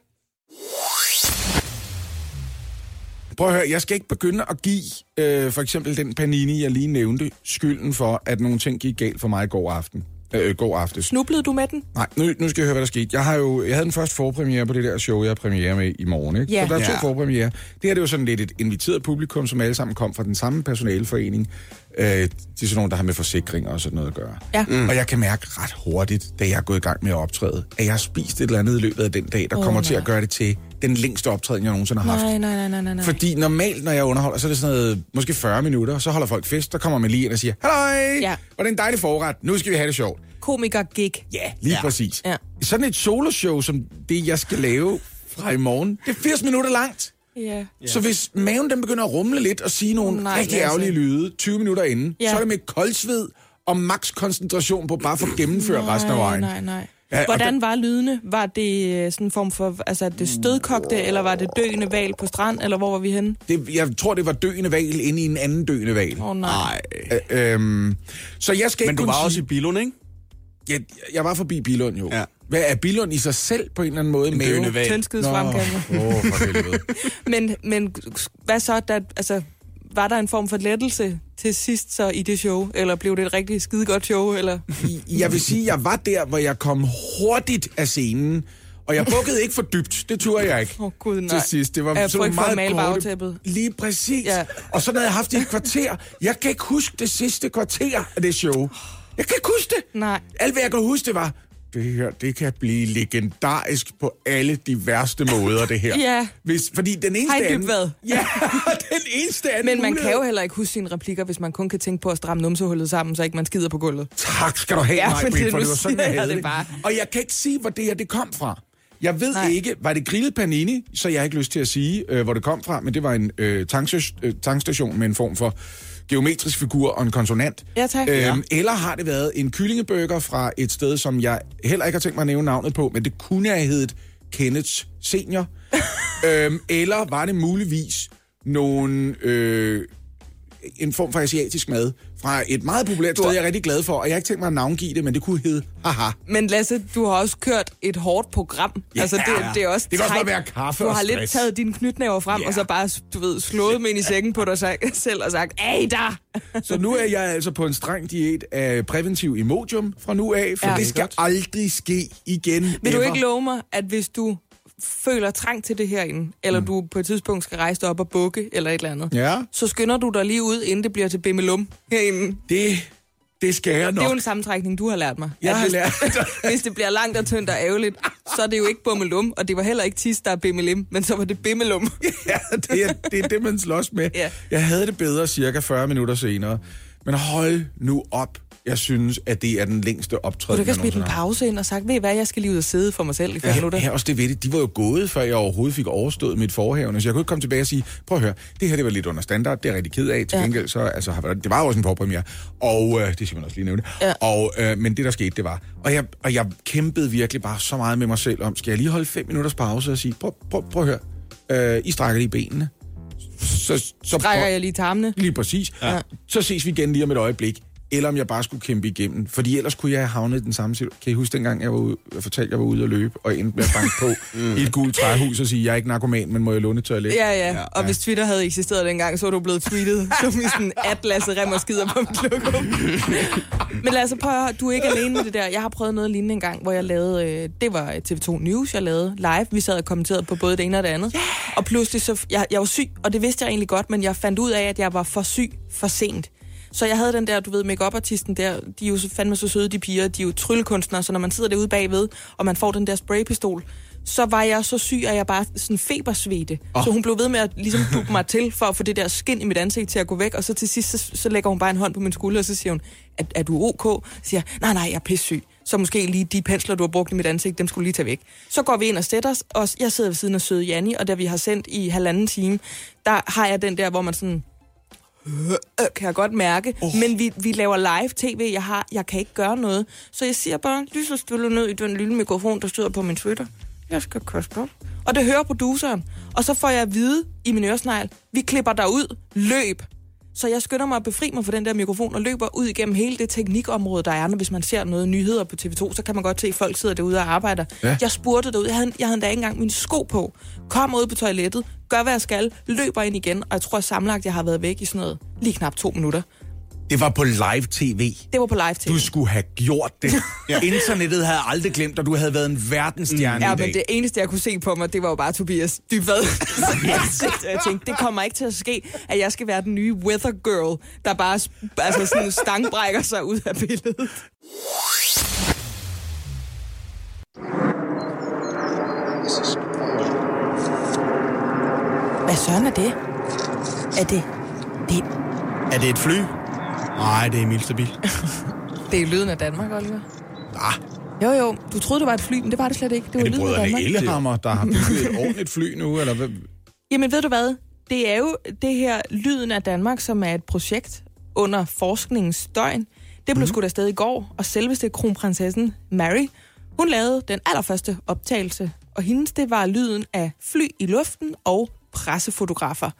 Prøv at høre, jeg skal ikke begynde at give øh, for eksempel den panini, jeg lige nævnte, skylden for, at nogle ting gik galt for mig i går aften. Øh, går aftes. Snublede du med den? Nej, nu, nu skal jeg høre, hvad der skete. Jeg, har jo, jeg havde den første forpremiere på det der show, jeg har premiere med i morgen. Ikke? Ja. Så der er to Ja. forpremiere. Det her det er jo sådan lidt et inviteret publikum, som alle sammen kom fra den samme personaleforening. Øh, det er sådan nogle, der har med forsikringer og sådan noget at gøre. Ja. Mm. Og jeg kan mærke ret hurtigt, da jeg er gået i gang med at optræde, at jeg har spist et eller andet i løbet af den dag, der oh, kommer til nej. at gøre det til den længste optræden, jeg nogensinde har haft. Nej, nej, nej, nej, nej, nej. Fordi normalt, når jeg underholder, så er det sådan noget, måske 40 minutter, så holder folk fest, der kommer man lige ind og siger, Halløj, Ja. og det er en dejlig forret, nu skal vi have det sjovt. Komiker gig. Ja, lige ja. præcis. Ja. Sådan et soloshow, som det, jeg skal lave fra i morgen, det er 80 minutter langt. Ja. Så hvis maven den begynder at rumle lidt og sige nogle Nej, rigtig ærgerlige lyde 20 minutter inden, Ja. så er det med koldsved og maks koncentration på bare at få gennemført resten af vejen. Nej, nej. Ja, og Hvordan var lydene? Var det øh, sådan en form for, altså det stødkogte, eller var det døende val på strand, eller hvor var vi henne? Det, jeg tror, det var døende val inde i en anden døende val. Åh oh, nej. Nej. Øh, øhm, så jeg skal Men ikke du var sige... også i Bilund, ikke? Jeg, jeg var forbi Bilund jo. Ja. Hvad er Bilund i sig selv på en eller anden måde? En hval. Tyndskidsfremkaldende. Åh, oh, for helvede. Men, men hvad så, da, altså, var der en form for lettelse til sidst så i det show? Eller blev det et rigtig skidegodt show? Eller? Jeg vil sige, jeg var der, hvor jeg kom hurtigt af scenen, og jeg bukkede ikke for dybt. Det turde jeg ikke. Åh oh, gud, nej. Til sidst. Det var Af sådan meget male korte-. Lige præcis. Ja. Og så havde jeg haft det i et kvarter. Jeg kan ikke huske det sidste kvarter af det show. Jeg kan ikke huske det. Nej. Alt, hvad jeg kan huske, det var, det her, det kan blive legendarisk på alle de værste måder, det her. Ja. Hvis, fordi den eneste Hej, anden... Dybvad. Ja, den eneste anden Men man mulighed- kan jo heller ikke huske sine replikker, hvis man kun kan tænke på at stramme numsehullet sammen, så ikke man skider på gulvet. Tak skal du have, Ja, Maj, det- for det var sådan, jeg havde det bare. Og jeg kan ikke sige, hvor det her det kom fra. Jeg ved Nej. Ikke, var det grillet panini, så jeg har ikke lyst til at sige, øh, hvor det kom fra, men det var en øh, øh, tankstation med en form for geometrisk figur og en konsonant. Ja, tak. Øhm, Ja. Eller har det været en kyllingebøger fra et sted, som jeg heller ikke har tænkt mig at nævne navnet på, men det kunne have heddet Kenneth Senior. øhm, eller var det muligvis nogle... Øh, en form for asiatisk mad fra et meget populært sted, jeg er rigtig glad for, og jeg har ikke tænkt mig at navngive det, men det kunne hedde haha. Men Lasse, du har også kørt et hårdt program. Ja, altså, det, det er også det kan også være kaffe Du har lidt taget dine knytnæver frem, Ja. og så bare, du ved, slået dem ind i sækken på dig selv og sagt, Ej, der! Så nu er jeg altså på en streng diæt af præventiv Imodium fra nu af, for Ja. det skal aldrig ske igen. Vil du ever. ikke love mig, at hvis du føler trang til det herinde, eller mm. du på et tidspunkt skal rejse dig op og bukke, eller et eller andet, Ja, så skynder du dig lige ud, inden det bliver til bimmelum herinde. det, det skal jeg Det nok. er jo en sammentrækning, du har lært mig. Jeg At har hvis, lært hvis det bliver langt og tyndt og ærgerligt, så er det jo ikke bummelum, og det var heller ikke tis, der er bimmelim, men så var det bimmelum. ja, det er, det er det, man slås med. Ja. Jeg havde det bedre cirka 40 minutter senere. Men hold nu op. Jeg synes, at det er den længste optræden, du kan jeg smidt en pause ind og sagt, ved I hvad, jeg skal lige ud og sidde for mig selv i fem minutter. Ja, også det ved det. De var jo gået, før jeg overhovedet fik overstået mit forhævne. Så jeg kunne ikke komme tilbage og sige, prøv at høre, det her det var lidt under standard, det er jeg rigtig ked af. Til Ja. gengæld, så, altså, det var jo også en forpremiere. Og øh, det skal man også lige nævne. Ja. Og, øh, men det, der skete, det var... Og jeg, og jeg kæmpede virkelig bare så meget med mig selv om, skal jeg lige holde fem minutters pause og sige, prøv, prøv, prøv at høre, øh, I strækker lige benene. Så, så Trækker prøv- jeg lige tarmene. Lige præcis. Ja. Så ses vi igen lige om et øjeblik. Eller om jeg bare skulle kæmpe igennem. Fordi ellers kunne jeg have havnet i den samme situation. Kan I huske dengang, jeg, var ude, jeg fortalte, at jeg var ude at løbe, og endte med at banke på i et gult træhus og sige, jeg er ikke narkoman, men må jeg låne et toilet? Ja, ja, og hvis Twitter havde eksisteret dengang, så var du blevet tweetet som i sådan, at Lasse Remmer skider på mit lokum. Men Lasse, prøv at høre, du er ikke alene med det der. Jeg har prøvet noget lignende en gang, hvor jeg lavede, øh, det var TV2 News, jeg lavede live. Vi sad og kommenterede på både det ene og det andet. Og pludselig, så, jeg, jeg var syg, og det vidste jeg egentlig godt, men jeg fandt ud af, at jeg var for syg for sent. Så jeg havde den der, du ved, make artisten der, de er jo fandme så søde, de piger, de er jo tryllekunstnere, så når man sidder derude bagved, og man får den der spraypistol, så var jeg så syg, at jeg bare sådan febersvedte. Oh. Så hun blev ved med at ligesom dukke mig til, for at få det der skin i mit ansigt til at gå væk, og så til sidst, så, så lægger hun bare en hånd på min skulder, og så siger hun, er, er du ok? Så siger jeg, nej, nej, jeg er pissyg. Så måske lige de pensler, du har brugt i mit ansigt, dem skulle lige tage væk. Så går vi ind og sætter os, og jeg sidder ved siden af søde Janni, og da vi har sendt i halvanden time, der har jeg den der, hvor man sådan, øh, kan jeg godt mærke. Oh. Men vi, vi laver live tv, jeg, har, jeg kan ikke gøre noget. Så jeg siger bare, så stille ned i den lille mikrofon, der sidder på min Twitter. Jeg skal kaste op. Og det hører produceren. Og så får jeg at vide i min øresnegl, vi klipper dig ud, løb. Så jeg skynder mig at befri mig fra den der mikrofon og løber ud igennem hele det teknikområde, der er, når hvis man ser noget nyheder på TV2, så kan man godt se, at folk sidder derude og arbejder. Ja. Jeg spurgte derud, jeg havde, jeg havde endda ikke engang mine sko på. Kom ud på toilettet, gør hvad jeg skal, løber ind igen, og jeg tror sammenlagt, jeg har været væk i sådan noget lige knap to minutter. Det var på live tv. Det var på live tv. Du skulle have gjort det. ja. Internettet havde aldrig glemt, og du havde været en verdensstjerne Ja, i dag. men det eneste, jeg kunne se på mig, det var jo bare Tobias Dybvad. Så jeg tænkte, det kommer ikke til at ske, at jeg skal være den nye weather girl, der bare altså sådan stangbrækker sig ud af billedet. Hvad søren er det? Er det... Det, Er det et fly? Nej, det er Emil Stabil. det er lyden af Danmark, Oliver. Ah, Jo, jo. Du troede, det var et fly, men det var det slet ikke. Det var er det lyden af brødrene. Ellehammer, der har bygget et ordentligt fly nu, eller hvad? Jamen ved du hvad? Det er jo det her Lyden af Danmark, som er et projekt under forskningens døgn. Det blev mm. skudt afsted i går, og selveste kronprinsessen Mary, hun lavede den allerførste optagelse, og hendes det var lyden af fly i luften og pressefotografer.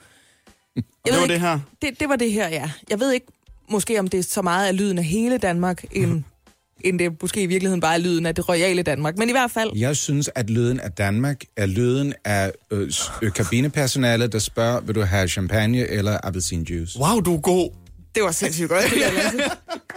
Jeg det var det her. Det, det var det her, ja. Jeg ved ikke måske, om det er så meget af lyden af hele Danmark, end, end det måske i virkeligheden bare er lyden af det royale Danmark. Men i hvert fald, Jeg synes, at lyden af Danmark er lyden af øh, øh, kabinepersonalet, der spørger, vil du have champagne eller appelsinjuice? Wow, du er god. det var sindssygt godt.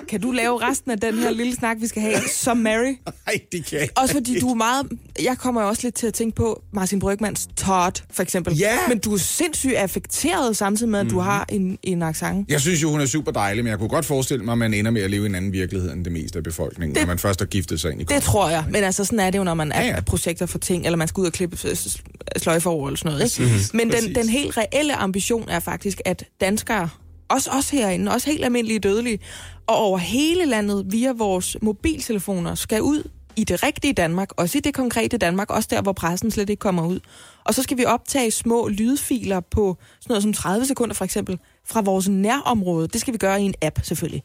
kan du lave resten af den her lille snak, vi skal have, som Mary? Nej, det kan jeg Også fordi du er meget... Jeg kommer jo også lidt til at tænke på Martin Brygmans Todd, for eksempel. Ja. Men du er sindssygt affekteret, samtidig med, at du har en, en accent. Jeg synes jo, hun er super dejlig, men jeg kunne godt forestille mig, at man ender med at leve i en anden virkelighed end det meste af befolkningen, det, når man først har giftet sig ind i Det tror jeg. Men altså, sådan er det jo, når man er Ja, ja, projekter for ting, eller man skal ud og klippe s- sløjfer over eller sådan noget. Ikke? Men den, den helt reelle ambition er faktisk, at danskere, også os herinde, også helt almindelige dødelige, og over hele landet via vores mobiltelefoner, skal ud i det rigtige Danmark, også i det konkrete Danmark, også der, hvor pressen slet ikke kommer ud. Og så skal vi optage små lydfiler på sådan noget som 30 sekunder for eksempel, fra vores nærområde. Det skal vi gøre i en app selvfølgelig.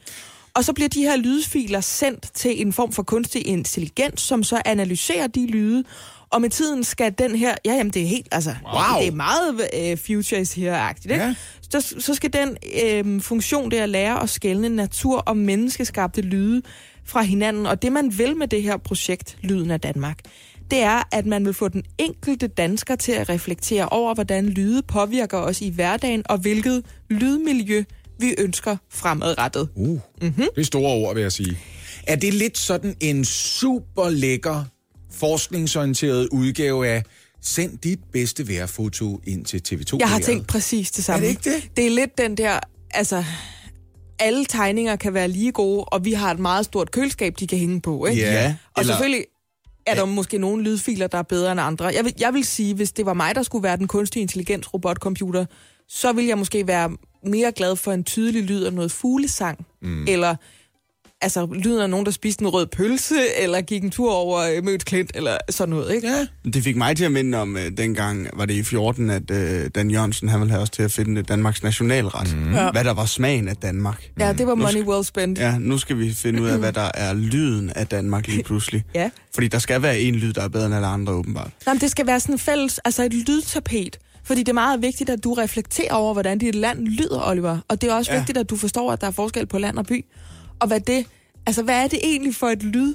Og så bliver de her lydfiler sendt til en form for kunstig intelligens, som så analyserer de lyde. Og med tiden skal den her... Ja, jamen det er helt... Altså, Wow. det er meget uh, futures her-agtigt, ikke? Ja. Så, så skal den øh, funktion der lære at skelne natur- og menneskeskabte lyde fra hinanden. Og det, man vil med det her projekt, Lyden af Danmark, det er, at man vil få den enkelte dansker til at reflektere over, hvordan lyde påvirker os i hverdagen, og hvilket lydmiljø vi ønsker fremadrettet. Uh, mm-hmm. det er store ord, vil jeg sige. Er det lidt sådan en super lækker, forskningsorienteret udgave af Send dit bedste vejrfoto ind til TV2? Jeg har vejret"? tænkt præcis det samme. Er det ikke det? Det er lidt den der, altså, alle tegninger kan være lige gode, og vi har et meget stort køleskab, de kan hænge på, ikke? Ja, Og eller- selvfølgelig er der måske nogle lydfiler, der er bedre end andre. Jeg vil, jeg vil sige, hvis det var mig, der skulle være den kunstige intelligens robotcomputer, så ville jeg måske være mere glad for en tydelig lyd af noget fuglesang, mm. eller altså lyden af nogen, der spiste en rød pølse, eller gik en tur over øh, Mødt Klint, eller sådan noget, ikke? Ja. Det fik mig til at minde om, øh, dengang var det i 14, at øh, Dan Jørgensen han ville have os til at finde Danmarks nationalret. Mm. Hvad der var smagen af Danmark. Ja, det var money well spent. Ja, nu skal vi finde ud af, hvad der er lyden af Danmark lige pludselig. Ja. Fordi der skal være en lyd, der er bedre end alle andre, åbenbart. Jamen, det skal være sådan fælles, altså et lydtapet. Fordi det er meget vigtigt, at du reflekterer over, hvordan dit land lyder, Oliver. Og det er også Ja. ja. vigtigt, at du forstår, at der er forskel på land og by. Og hvad det, altså hvad er det egentlig for et lyd,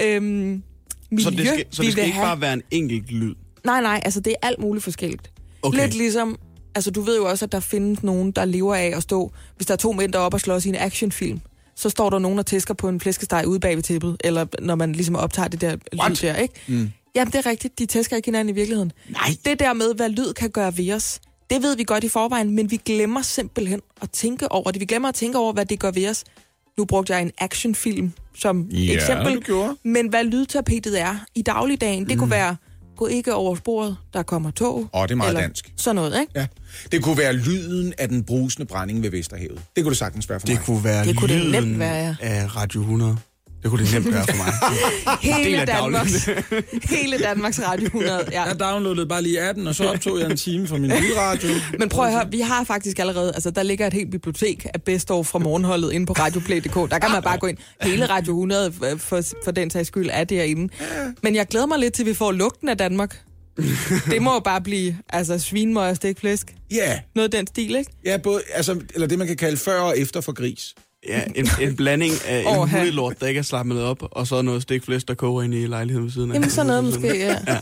øhm, miljø, Så det skal, så det skal ikke have? bare være en enkelt lyd. Nej, nej, altså det er alt muligt forskelligt. Okay. Lidt ligesom, altså du ved jo også, at der findes nogen, der lever af at stå, hvis der er to mænd, der er oppe og slås i en actionfilm, så står der nogen, der tæsker på en flæskesteg ude bag ved tæppet, eller når man ligesom optager det der What? lyd der, ikke? Mm. Jamen, det er rigtigt. De tæsker ikke hinanden i virkeligheden. Nej. Det der med, hvad lyd kan gøre ved os, det ved vi godt i forvejen, men vi glemmer simpelthen at tænke over det. Vi glemmer at tænke over, hvad det gør ved os. Nu brugte jeg en actionfilm som Ja, eksempel. du gjorde. Men hvad lydtapetet er i dagligdagen, det kunne være, gå ikke over sporet, der kommer tog. Åh, det er meget eller dansk. Sådan noget, ikke? Ja. Det kunne være lyden af den brusende brænding ved Vesterhavet. Det kunne det sagtens være for Det mig. kunne være Det kunne det lyden nemt være, ja. af Radio 100. Det kunne det nemt være for mig. Hele Danmarks, hele Danmarks Radio 100. Ja. Jeg downloadede bare lige appen, og så optog jeg en time fra min lydradio. Men prøv at høre, vi har faktisk allerede, altså der ligger et helt bibliotek af bedst over fra morgenholdet inde på radioplay.dk. Der kan man bare gå ind. Hele Radio 100 for, for, for den sags skyld er derinde. Men jeg glæder mig lidt til, vi får lugten af Danmark. Det må jo bare blive altså svinmøg og stegt flæsk. Ja, Noget af den stil, ikke? ja både, altså, eller det man kan kalde før og efter for gris. Ja, en, en blanding af en hundelort, der ikke er slappet op, og så noget stikflæsk, der koger ind i lejligheden ved siden af. Jamen sådan noget måske, ja. ja.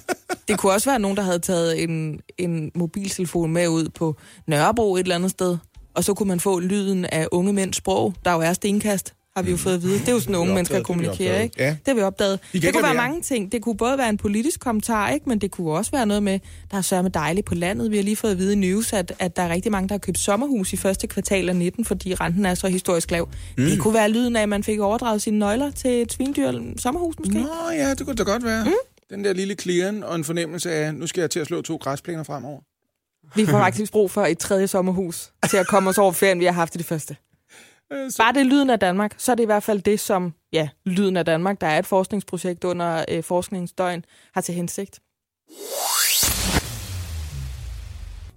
Det kunne også være nogen, der havde taget en, en mobiltelefon med ud på Nørrebro et eller andet sted, og så kunne man få lyden af unge mænds sprog, der jo er stenkast, har vi jo fået at vide. Det er jo sådan, unge mennesker det kommunikerer, ikke? Ja. Det har vi opdaget. kan Det kunne være mange ting. Det kunne både være en politisk kommentar, ikke? men det kunne også være noget med, der er sørme dejligt på landet. Vi har lige fået at vide i news, at, at der er rigtig mange, der har købt sommerhus i første kvartal af 19, fordi renten er så historisk lav. Mm. Det kunne være lyden af, at man fik overdraget sine nøgler til et svindyr sommerhus måske. Nå ja, det kunne da godt være. Mm. Den der lille clearen og en fornemmelse af, nu skal jeg til at slå to græsplæner fremover. Vi får faktisk brug for et tredje sommerhus til at komme os over ferien, vi har haft i det første. Øh, så- Bare det er lyden af Danmark, så er det i hvert fald det, som, ja, lyden af Danmark, der er et forskningsprojekt under øh, forskningsdøgn, har til hensigt.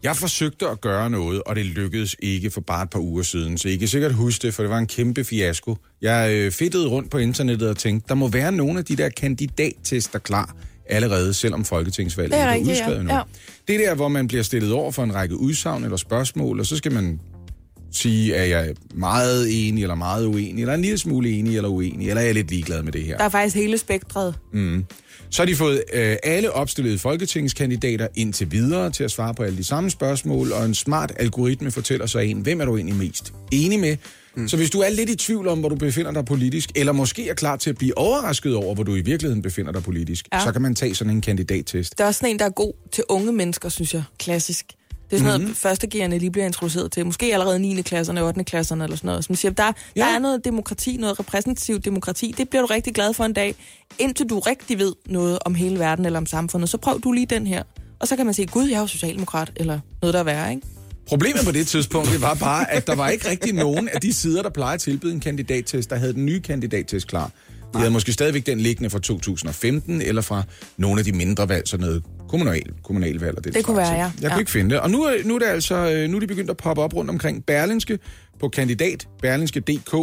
Jeg forsøgte at gøre noget, og det lykkedes ikke for bare et par uger siden, så I kan sikkert huske det, for det var en kæmpe fiasko. Jeg øh, fedtede rundt på internettet og tænkte, der må være nogle af de der kandidattester klar allerede, selvom folketingsvalget Det er ikke ja. udskrevet nu. Ja. Det er der, hvor man bliver stillet over for en række udsagn eller spørgsmål, og så skal man sige, at jeg er meget enig eller meget uenig, eller en lille smule enig eller uenig, eller er jeg lidt ligeglad med det her. Der er faktisk hele spektret. Så har de fået øh, alle opstillede folketingskandidater indtil videre til at svare på alle de samme spørgsmål, og en smart algoritme fortæller så en, hvem er du egentlig mest enig med, Mm. Så hvis du er lidt i tvivl om, hvor du befinder dig politisk, eller måske er klar til at blive overrasket over, hvor du i virkeligheden befinder dig politisk. Ja. så kan man tage sådan en kandidattest. Der er også sådan en, der er god til unge mennesker, synes jeg. Klassisk. Det er sådan noget, Mhm. mm-hmm. førstegerne lige bliver introduceret til. Måske allerede 9. klasserne, 8. klasserne eller sådan noget. Så man siger, der. Ja. der er noget demokrati, noget repræsentativt demokrati. Det bliver du rigtig glad for en dag. Indtil du rigtig ved noget om hele verden eller om samfundet, så prøv du lige den her. Og så kan man sige, gud, jeg er jo socialdemokrat, eller noget, der er værre, ikke? Problemet på det tidspunkt, det var bare, at der var ikke rigtig nogen af de sider, der plejer at tilbyde en kandidattest, der havde den nye kandidattest klar. De havde måske stadigvæk den liggende fra 2015, eller fra nogle af de mindre valg, sådan noget kommunal, kommunalvalg. Og det, Det kunne være, ja. Jeg kunne Ja. ikke finde det. Og nu, er- nu er det altså øh, nu er de begyndt at poppe op rundt omkring Berlinske på kandidat, Berlinske.dk,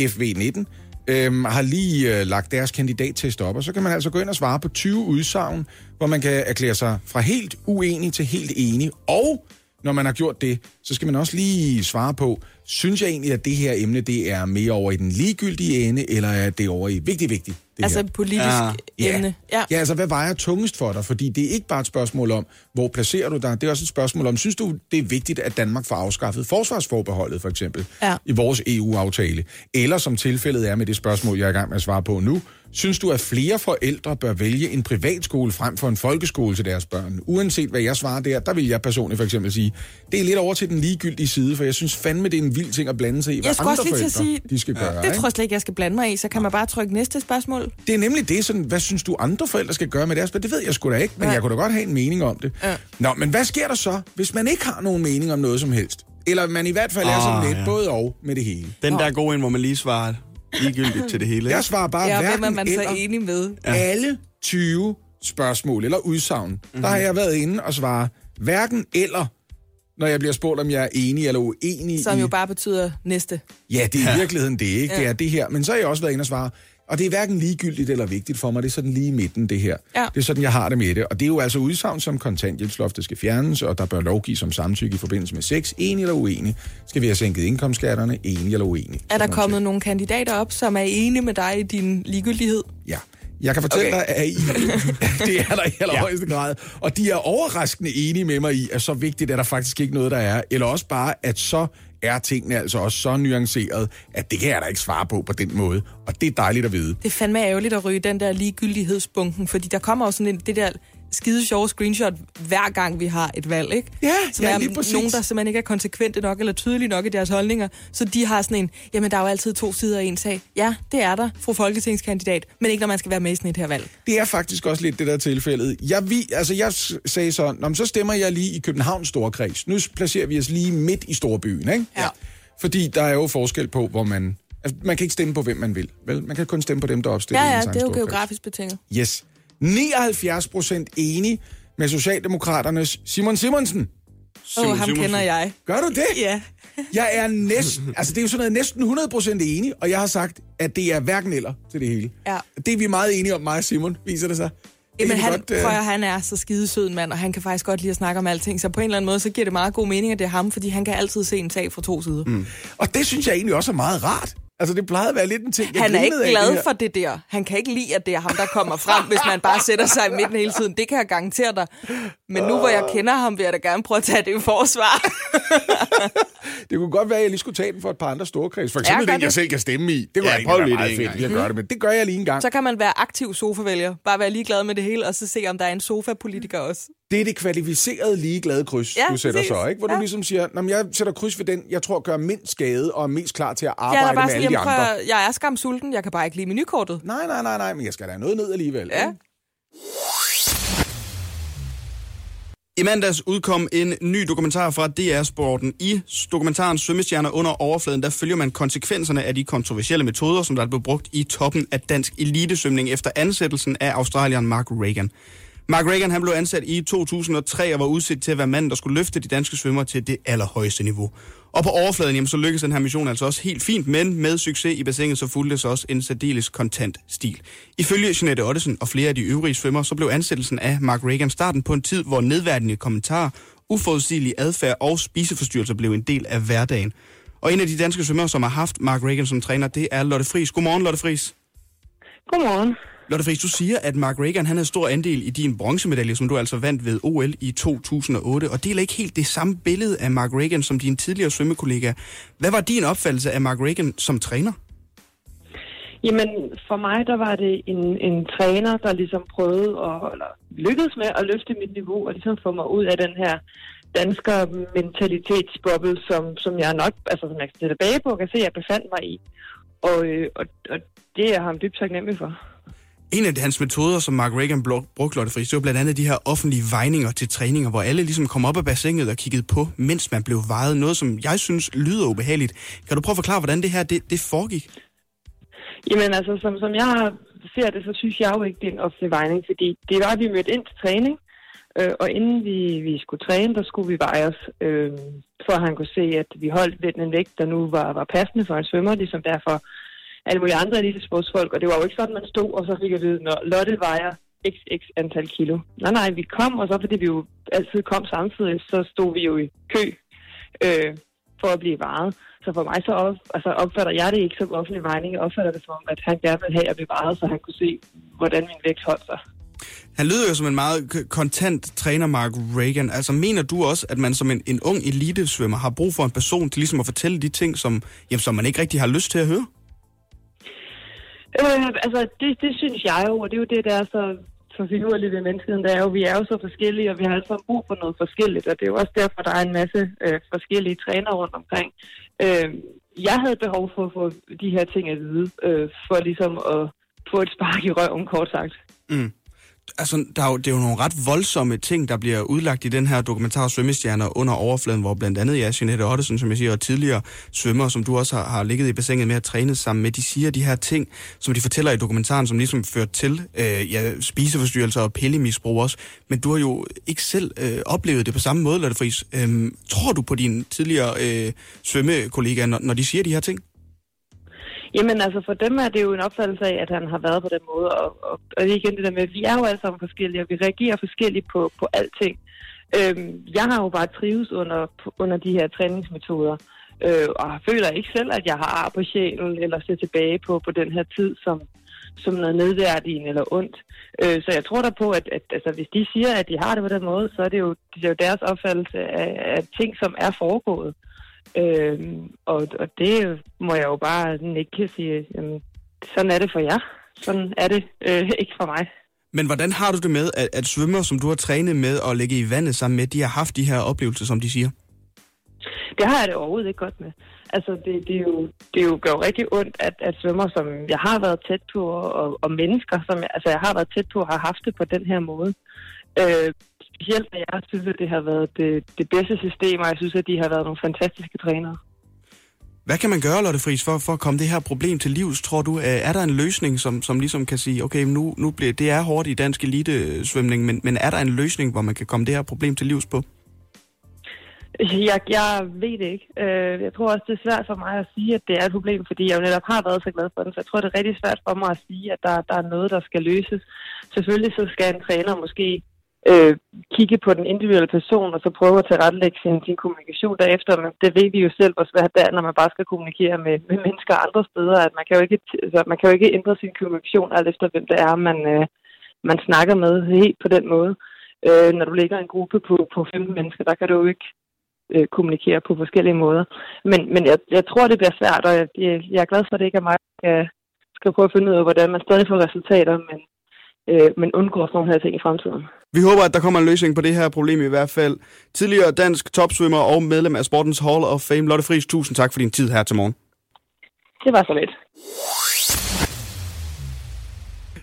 FV19, øhm, har lige øh, lagt deres kandidattest op, og så kan man altså gå ind og svare på 20 udsagn, hvor man kan erklære sig fra helt uenig til helt enig, og når man har gjort det, så skal man også lige svare på, synes jeg egentlig, at det her emne, det er mere over i den ligegyldige ende, eller er det over i vigtig, vigtig? Det Altså her? politisk Ja. ja. emne. Ja. Ja, altså hvad vejer tungest for dig? Fordi det er ikke bare et spørgsmål om, hvor placerer du dig? Det er også et spørgsmål om, synes du, det er vigtigt, at Danmark får afskaffet forsvarsforbeholdet, for eksempel, Ja. i vores EU-aftale? Eller som tilfældet er med det spørgsmål, jeg er i gang med at svare på nu, synes du, at flere forældre bør vælge en privatskole frem for en folkeskole til deres børn? Uanset hvad jeg svarer der, der vil jeg personligt for eksempel sige, det er lidt over til den ligegyldige side, for jeg synes fandme, det er en vild ting at blande sig i, hvad Jeg andre også lige til at forældre sige, de skal gøre. det ikke? tror jeg slet ikke, jeg skal blande mig i. Så kan man bare trykke næste spørgsmål. Det er nemlig det, sådan, hvad synes du andre forældre skal gøre med deres børn? Det ved jeg sgu da ikke, men Nej. jeg kunne da godt have en mening om det. Ja. Nå, men hvad sker der så, hvis man ikke har nogen mening om noget som helst? Eller man i hvert fald er sådan Ah, lidt ja. både og med det hele. Den der er god en, hvor man lige svarer ligegyldigt til det hele. Jeg svarer bare Ja, hverken hvem er man så eller enig med? ja. alle 20 spørgsmål eller udsagn. Mm-hmm. Der har jeg været inde og svare hverken eller, når jeg bliver spurgt, om jeg er enig eller uenig Som i... jo bare betyder næste. Ja, det er i virkeligheden det, ikke? Det Ja. er det her. Men så har jeg også været inde og svare, og det er hverken ligegyldigt eller vigtigt for mig. Det er sådan lige i midten, det her. Ja. Det er sådan, jeg har det med det. Og det er jo altså udsagn som kontanthjælpsloftet skal fjernes, og der bør lovgives som samtykke i forbindelse med sex. Enig eller uenig? Skal vi have sænket indkomstskatterne? Enig eller uenig? Er der kommet ting. nogle kandidater op, som er enige med dig i din ligegyldighed? Ja. Jeg kan fortælle Okay. dig, at I, det er der i allerhøjeste ja. grad. Og de er overraskende enige med mig i, at så vigtigt er der faktisk ikke noget, der er. Eller også bare, at så er tingene altså også så nuanceret, at det kan jeg da ikke svare på på den måde. Og det er dejligt at vide. Det er fandme ærgerligt at ryge den der ligegyldighedsbunken, fordi der kommer også sådan en, det der skide sjove screenshot, hver gang vi har et valg, ikke? Ja, Som ja, er lige præcis. nogen, der simpelthen ikke er konsekvente nok eller tydelige nok i deres holdninger. Så de har sådan en, jamen der er jo altid to sider af en sag. Ja, det er der, fru folketingskandidat, men ikke når man skal være med i sådan et her valg. Det er faktisk også lidt det der tilfældet. Jeg, vi, altså jeg sagde så, Nå, så stemmer jeg lige i Københavns Storkreds. Nu placerer vi os lige midt i storbyen, ikke? Ja. Fordi der er jo forskel på, hvor man... Altså, man kan ikke stemme på, hvem man vil. Vel? Man kan kun stemme på dem, der opstiller Ja, i ja, det er jo geografisk betinget. Yes. 79 procent enig med Socialdemokraternes Simon Simonsen. Åh, oh, ham Simonsen. kender jeg. Gør du det? Ja. Jeg er næsten, altså det er jo sådan noget næsten 100 procent enig, og jeg har sagt, at det er hverken eller til det hele. Ja. Det er vi meget enige om, mig og Simon, viser det sig. Jamen, han, godt, øh, prøv at, han er så skidesød en mand, og han kan faktisk godt lide at snakke om alting. Så på en eller anden måde, så giver det meget god mening, at det er ham, fordi han kan altid se en sag fra to sider. Mm. Og det synes jeg egentlig også er meget rart. Altså, det plejede at være lidt en ting, jeg Han er ikke det glad her. for det der. Han kan ikke lide, at det er ham, der kommer frem, hvis man bare sætter sig i midten hele tiden. Det kan jeg garantere dig. Men nu hvor jeg kender ham, vil jeg da gerne prøve at tage det i forsvar. Det kunne godt være, at jeg lige skulle tage den for et par andre store kreds. For eksempel gør den, jeg selv kan stemme i. Det var Ja, ja, prøv egentlig være det meget fedt lige at gøre det, men det gør jeg lige en gang. Så kan man være aktiv sofavælger. Bare være ligeglad med det hele, og så se, om der er en sofa-politiker også. Det er det kvalificerede ligeglade kryds, Ja, du sætter præcis. så, ikke? Hvor du Ja. ligesom siger, "Nå, men jeg sætter kryds ved den, jeg tror gør mindst skade og er mest klar til at arbejde bare med alle de jamen, prøv, andre. jeg er skam sulten, jeg kan bare ikke lide menukortet. Nej, nej, nej, nej, men jeg skal da have noget ned alligevel. Ja. ikke? I mandags udkom en ny dokumentar fra DR Sporten. I dokumentaren Svømmestjerner under overfladen, der følger man konsekvenserne af de kontroversielle metoder, som der blev brugt i toppen af dansk elitesvømning efter ansættelsen af australieren Mark Reagan. Mark Reagan han blev ansat i 2003 og var udsat til at være manden, der skulle løfte de danske svømmere til det allerhøjeste niveau. Og på overfladen, jamen, så lykkedes den her mission altså også helt fint, men med succes i bassinet, så fulgte så også en særdeles kontant stil. Ifølge Jeanette Ottesen og flere af de øvrige svømmere, så blev ansættelsen af Mark Reagan starten på en tid, hvor nedværdigende kommentarer, uforudsigelig adfærd og spiseforstyrrelser blev en del af hverdagen. Og en af de danske svømmere, som har haft Mark Reagan som træner, det er Lotte Friis. Godmorgen, Lotte Friis. Godmorgen. Lotte Friis, du siger, at Mark Reagan han havde stor andel i din bronzemedalje, som du altså vandt ved OL i 2008, og deler ikke helt det samme billede af Mark Reagan som din tidligere svømmekollega. Hvad var din opfattelse af Mark Reagan som træner? Jamen, for mig, der var det en, en træner, der ligesom prøvede at, eller lykkedes med at løfte mit niveau, og ligesom få mig ud af den her dansker mentalitetsboble, som, som jeg nok, altså som jeg kan tilbage på, kan se, at jeg befandt mig i. Og, øh, og, og det er jeg ham dybt taknemmelig for. En af hans metoder, som Mark Reagan brugte, Lotte Friis, det var blandt andet de her offentlige vejninger til træninger, hvor alle ligesom kom op af bassinet og kiggede på, mens man blev vejet. Noget, som jeg synes lyder ubehageligt. Kan du prøve at forklare, hvordan det her det, det foregik? Jamen altså, som, som jeg ser det, så synes jeg jo ikke, det er en offentlig vejning, fordi det var, at vi mødte ind til træning, øh, og inden vi, vi skulle træne, der skulle vi veje os, øh, for at han kunne se, at vi holdt den vægt, der nu var, var passende for en svømmer, ligesom derfor alle mulige andre elitesportsfolk, og det var jo ikke sådan, man stod, og så fik jeg vide, når Lotte vejer xx antal kilo. Nej, nej, vi kom, og så fordi vi jo altid kom samtidig, så stod vi jo i kø øh, for at blive varet. Så for mig så op, altså opfatter jeg det ikke som offentlig vejning. Jeg opfatter det som, at han gerne ville have at blive varet, så han kunne se, hvordan min vægt holdt sig. Han lyder jo som en meget kontant træner, Mark Reagan. Altså, mener du også, at man som en, en ung elitesvømmer har brug for en person til ligesom at fortælle de ting, som, jamen, som man ikke rigtig har lyst til at høre? Øh, altså, det, det synes jeg jo, og det er jo det, der er så, så finurligt ved menneskeheden. der er jo, vi er jo så forskellige, og vi har altså brug for noget forskelligt, og det er jo også derfor, der er en masse øh, forskellige trænere rundt omkring. Øh, jeg havde behov for at få de her ting at vide, øh, for ligesom at få et spark i røven, kort sagt. Mm altså, der er jo, det er jo nogle ret voldsomme ting, der bliver udlagt i den her dokumentar Svømmestjerner under overfladen, hvor blandt andet ja, Jeanette Ottesen, som jeg siger, og tidligere svømmer, som du også har, har ligget i bassinet med at træne sammen med, de siger de her ting, som de fortæller i dokumentaren, som ligesom fører til øh, ja, spiseforstyrrelser og pillemisbrug også. Men du har jo ikke selv øh, oplevet det på samme måde, Lotte Friis. Øh, tror du på dine tidligere øh, svømmekollegaer, når, når de siger de her ting? Jamen altså for dem er det jo en opfattelse af, at han har været på den måde. Og, og, og igen det der med, at vi er jo alle sammen forskellige, og vi reagerer forskelligt på, på alting. Øhm, jeg har jo bare trives under, under de her træningsmetoder. Øh, og føler ikke selv, at jeg har ar på sjælen, eller ser tilbage på, på den her tid som, som noget nedværdigende eller ondt. Øh, så jeg tror da på, at, at altså, hvis de siger, at de har det på den måde, så er det jo, det er jo deres opfattelse af, af ting, som er foregået. Øh, og, og det må jeg jo bare ikke sige, jamen, sådan er det for jer. Sådan er det øh, ikke for mig. Men hvordan har du det med, at, at svømmer, som du har trænet med og lægge i vandet sammen med, de har haft de her oplevelser, som de siger? Det har jeg det overhovedet ikke godt med. Altså, det, det, er jo, det er jo gør rigtig ondt, at, at svømmer, som jeg har været tæt på, og, og mennesker, som jeg, altså, jeg har været tæt på, har haft det på den her måde. Øh, specielt når jeg synes, at det har været det, det bedste system, og jeg synes, at de har været nogle fantastiske trænere. Hvad kan man gøre, Lotte Friis, for, for at komme det her problem til livs, tror du? Er der en løsning, som, som ligesom kan sige, okay, nu, nu bliver, det er hårdt i dansk elitesvømning, men, men er der en løsning, hvor man kan komme det her problem til livs på? Jeg, jeg ved det ikke. Øh, jeg tror også, det er svært for mig at sige, at det er et problem, fordi jeg jo netop har været så glad for det. Så jeg tror, det er rigtig svært for mig at sige, at der, der er noget, der skal løses. Selvfølgelig så skal en træner måske øh, kigge på den individuelle person, og så prøve at tilrettelægge sin, sin kommunikation derefter. Men det ved vi jo selv, hvor svært det er, når man bare skal kommunikere med, med mennesker andre steder. At man kan jo ikke, altså, man kan jo ikke ændre sin kommunikation alt efter, hvem det er, man, øh, man snakker med helt på den måde. Øh, når du ligger i en gruppe på, på 15 mennesker, der kan du jo ikke øh, kommunikere på forskellige måder. Men, men jeg, jeg tror, det bliver svært, og jeg, jeg er glad for, at det ikke er mig, der skal, skal prøve at finde ud af, hvordan man stadig får resultater, men, øh, men undgår sådan nogle her ting i fremtiden. Vi håber, at der kommer en løsning på det her problem i hvert fald. Tidligere dansk topsvømmer og medlem af Sportens Hall of Fame, Lotte Friis, tusind tak for din tid her til morgen. Det var så lidt.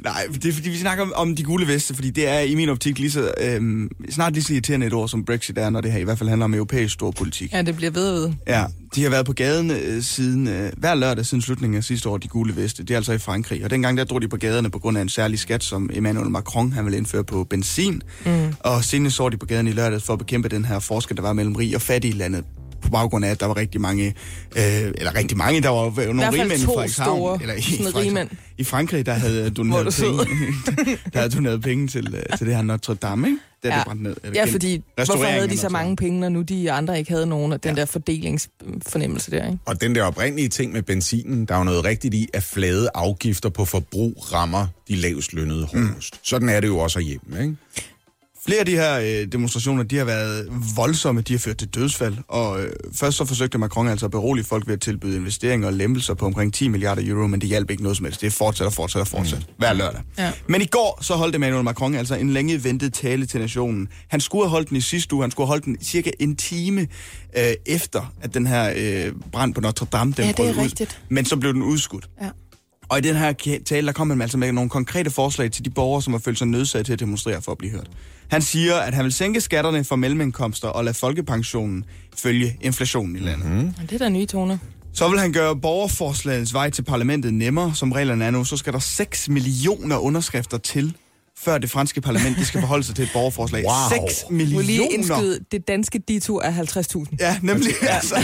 Nej, det er fordi, vi snakker om, om de gule veste, fordi det er i min optik lige så, øhm, snart lige så irriterende et ord, som Brexit er, når det her i hvert fald handler om europæisk storpolitik. Ja, det bliver ved ved. Ja, de har været på gaden øh, siden, øh, hver lørdag siden slutningen af sidste år, de gule veste. Det er altså i Frankrig. Og dengang der drog de på gaderne på grund af en særlig skat, som Emmanuel Macron han vil indføre på benzin. Mm. Og senest så de på gaden i lørdag for at bekæmpe den her forskel, der var mellem rig og fattig i landet på baggrund af, at der var rigtig mange, øh, eller rigtig mange, der var nogle rigmænd i Frederikshavn. Eller i, I Frankrig, der havde doneret penge, der havde doneret penge til, øh, til det her Notre Dame, ikke? da det brændte ned. eller Ja, gen- fordi hvorfor havde de så mange penge, når nu de andre ikke havde nogen af den ja. der fordelingsfornemmelse der, ikke? Og den der oprindelige ting med benzinen, der er jo noget rigtigt i, at flade afgifter på forbrug rammer de lavest lønnede hårdest. Mm. Sådan er det jo også hjemme, ikke? Flere af de her øh, demonstrationer, de har været voldsomme, de har ført til dødsfald, og øh, først så forsøgte Macron altså at berolige folk ved at tilbyde investeringer og lempelser på omkring 10 milliarder euro, men det hjalp ikke noget som helst. Det fortsætter, fortsætter, fortsætter mm. hver lørdag. Ja. Men i går så holdt Emmanuel Macron altså en længe ventet tale til nationen. Han skulle have holdt den i sidste uge, han skulle have holdt den cirka en time øh, efter, at den her øh, brand på Notre Dame, den Ja, det er brød ud. rigtigt. Men så blev den udskudt. Ja. Og i den her tale, der kom han altså med nogle konkrete forslag til de borgere, som har følt sig nødsaget til at demonstrere for at blive hørt. Han siger, at han vil sænke skatterne for mellemindkomster og lade folkepensionen følge inflationen i landet. Mm. Det er da nye toner. Så vil han gøre borgerforslagets vej til parlamentet nemmere, som reglerne er nu. Så skal der 6 millioner underskrifter til, før det franske parlament de skal forholde sig til et borgerforslag. Wow. 6 Må lige millioner! indskyde, det danske dito er 50.000. Ja, nemlig. Altså.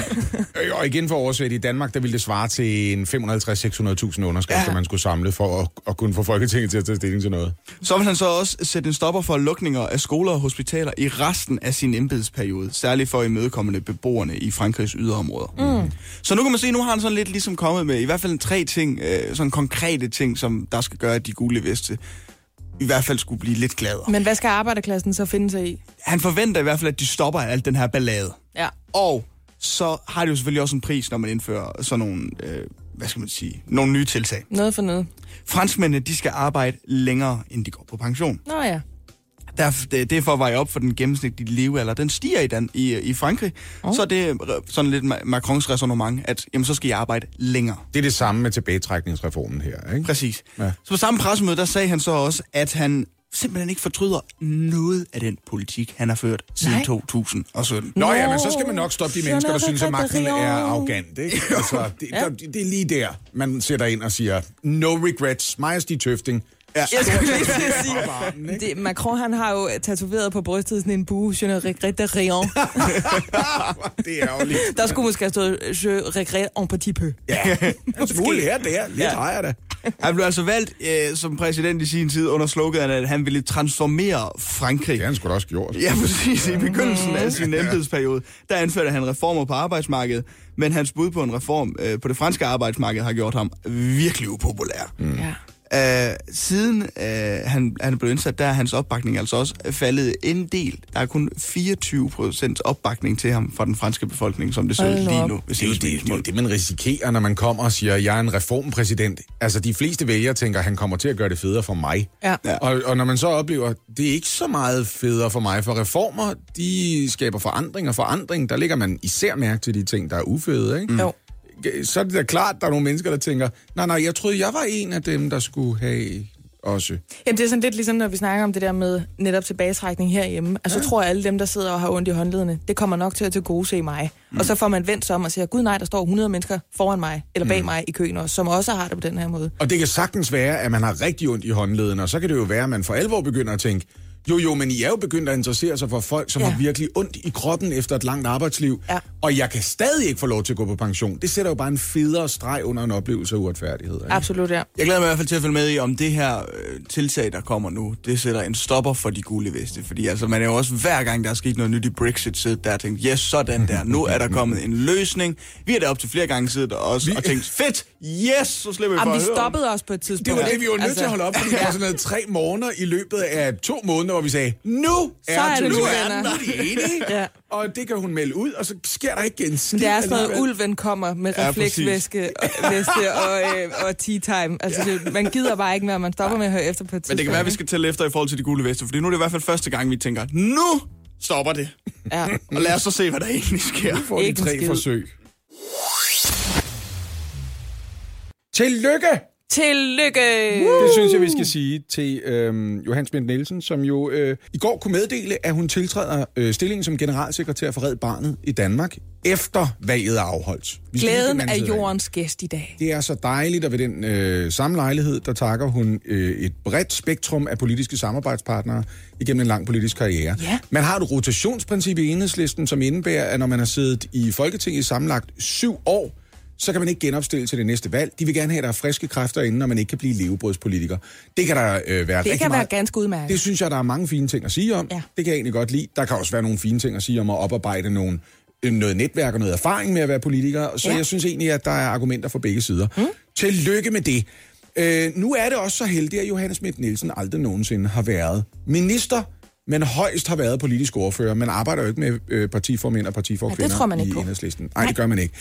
Øh, Og igen for oversæt, i Danmark, der ville det svare til en 550-600.000 underskrifter, Ja. ja. man skulle samle for at, at kunne få Folketinget til at tage stilling til noget. Så vil han så også sætte en stopper for lukninger af skoler og hospitaler i resten af sin embedsperiode, særligt for imødekommende beboerne i Frankrigs yderområder. Mm. Så nu kan man se, nu har han sådan lidt ligesom kommet med i hvert fald tre ting, øh, sådan konkrete ting, som der skal gøre, at de gule veste i hvert fald skulle blive lidt gladere. Men hvad skal arbejderklassen så finde sig i? Han forventer i hvert fald, at de stopper alt den her ballade. Ja. Og så har det jo selvfølgelig også en pris, når man indfører sådan nogle, øh, hvad skal man sige, nogle nye tiltag. Noget for noget. Franskmændene, de skal arbejde længere, end de går på pension. Nå ja. Der, det, det er for at veje op for den gennemsnitlige levealder. Den stiger i, Dan, i, i Frankrig. Oh. Så er det sådan lidt Ma- Macrons resonemang, at jamen, så skal I arbejde længere. Det er det samme med tilbagetrækningsreformen her, ikke? Præcis. Ja. Så på samme pressemøde, der sagde han så også, at han simpelthen ikke fortryder noget af den politik, han har ført siden Nej. 2017. Nå ja, men så skal man nok stoppe de mennesker, der ne synes, at magten er arrogant. Ikke? Altså, det, ja. det er lige der, man sætter ind og siger, no regrets, Majesti Tøfting. Ja. Jeg skulle lige til at sige, det, Macron han har jo tatoveret på brystet sådan en bue, je ne regrette rien. Det er lidt... Der skulle måske have stået, je regrette en petit peu. Ja, en smule her der. Lidt Ja. har da. Han blev altså valgt øh, som præsident i sin tid under sloganet, at han ville transformere Frankrig. Det har han da også gjort. Ja, præcis. I begyndelsen af sin embedsperiode, der anførte han reformer på arbejdsmarkedet, men hans bud på en reform øh, på det franske arbejdsmarked har gjort ham virkelig upopulær. Mm. Ja. Uh, siden uh, han, han blev indsat, der er hans opbakning altså også faldet en del. Der er kun 24 procents opbakning til ham fra den franske befolkning, som det ser lige nu. Hvis Det er, jo det, det er jo det, man risikerer, når man kommer og siger, jeg er en reformpræsident. Altså, de fleste vælgere tænker, han kommer til at gøre det federe for mig. Ja. Og, og når man så oplever, det er ikke så meget federe for mig, for reformer, de skaber forandring, og forandring, der ligger man især mærke til de ting, der er ufede, ikke? Jo. Så er det da klart, der er nogle mennesker, der tænker, nej, nej, jeg troede, jeg var en af dem, der skulle have også. Jamen, det er sådan lidt ligesom, når vi snakker om det der med netop tilbagetrækning herhjemme. Altså, ja. tror jeg, alle dem, der sidder og har ondt i håndledene, det kommer nok til at til gode se mig. Mm. Og så får man vendt sig om og siger, gud nej, der står 100 mennesker foran mig, eller bag mm. mig i køen også, som også har det på den her måde. Og det kan sagtens være, at man har rigtig ondt i håndleden, og så kan det jo være, at man for alvor begynder at tænke, jo jo, men I er jo begyndt at interessere sig for folk, som Ja. har virkelig ondt i kroppen efter et langt arbejdsliv, Ja. og jeg kan stadig ikke få lov til at gå på pension. Det sætter jo bare en federe streg under en oplevelse af uretfærdighed. Ikke? Absolut, ja. Jeg glæder mig i hvert fald til at følge med i, om det her øh, tiltag, der kommer nu, det sætter en stopper for de gule veste. Fordi altså, man er jo også hver gang, der er sket noget nyt i Brexit, siddet der og tænkt, yes, sådan der, nu er der kommet en løsning. Vi er der op til flere gange siddet også vi... og tænkt, fedt, yes, så slipper vi for Jamen, at vi stoppede også på et tidspunkt. Det var det, vi var nødt Altså, til at holde op, fordi der var sådan noget tre måneder i løbet af to måneder, hvor vi sagde, nu er, er det nu nu, er den enige. Ja. Og det kan hun melde ud, og så sker der ikke en skid. Det er sådan noget, ulven kommer med Ja, refleksvæske og, væske og, øh, og tea time. Altså, det, man gider bare ikke mere, man stopper med at høre efter på et. Men det kan være, at vi skal tælle efter i forhold til de gule veste, fordi nu er det i hvert fald første gang, vi tænker, nu stopper det. Ja. Og lad os så se, hvad der egentlig sker. får de Ikke en tre skid. forsøg. Tillykke! Tillykke! Det synes jeg, vi skal sige til øhm, Johan Smidt Nielsen, som jo øh, i går kunne meddele, at hun tiltræder øh, stillingen som generalsekretær for Red Barnet i Danmark, efter valget er afholdt. Vi Glæden af jordens gæst i dag. Det er så dejligt, og ved den øh, samme lejlighed, der takker hun øh, et bredt spektrum af politiske samarbejdspartnere igennem en lang politisk karriere. Ja. Man har et rotationsprincip i enhedslisten, som indebærer, at når man har siddet i Folketinget i sammenlagt syv år, så kan man ikke genopstille til det næste valg. De vil gerne have, at der er friske kræfter inden, når man ikke kan blive levebrødspolitiker. Det kan der øh, være Det kan være meget. ganske udmærket. Det synes jeg, der er mange fine ting at sige om. Ja. Det kan jeg egentlig godt lide. Der kan også være nogle fine ting at sige om at oparbejde nogle, øh, noget netværk og noget erfaring med at være politiker. Så Ja. jeg synes egentlig, at der er argumenter for begge sider. Mm. Tillykke med det. Øh, nu er det også så heldigt, at Johannes Schmidt Nielsen aldrig nogensinde har været minister, men højst har været politisk ordfører. Man arbejder jo ikke med øh, partiformænd og partiforkvinder Ja, det tror man ikke i på. enhedslisten. Nej, det gør man ikke.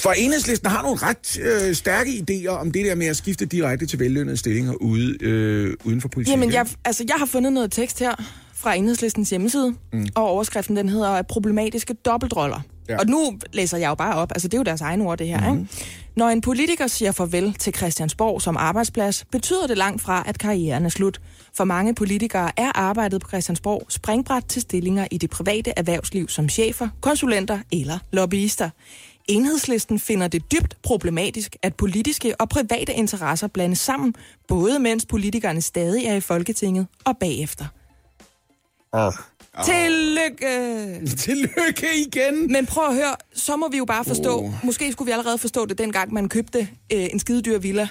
For enhedslisten har nogle ret øh, stærke idéer om det der med at skifte direkte til vellønnede stillinger ude, øh, uden for politik. Jamen, jeg, altså, jeg har fundet noget tekst her fra Enhedslistens hjemmeside, mm. og overskriften den hedder problematiske dobbeltroller. Ja. Og nu læser jeg jo bare op, altså det er jo deres egne ord det her. Mm. Ikke? Når en politiker siger farvel til Christiansborg som arbejdsplads, betyder det langt fra, at karrieren er slut. For mange politikere er arbejdet på Christiansborg springbræt til stillinger i det private erhvervsliv som chefer, konsulenter eller lobbyister. Enhedslisten finder det dybt problematisk, at politiske og private interesser blandes sammen, både mens politikerne stadig er i Folketinget og bagefter. Oh. Tillykke! Tillykke igen! Men prøv at høre, så må vi jo bare forstå, oh. måske skulle vi allerede forstå det, dengang man købte øh, en skidedyr villa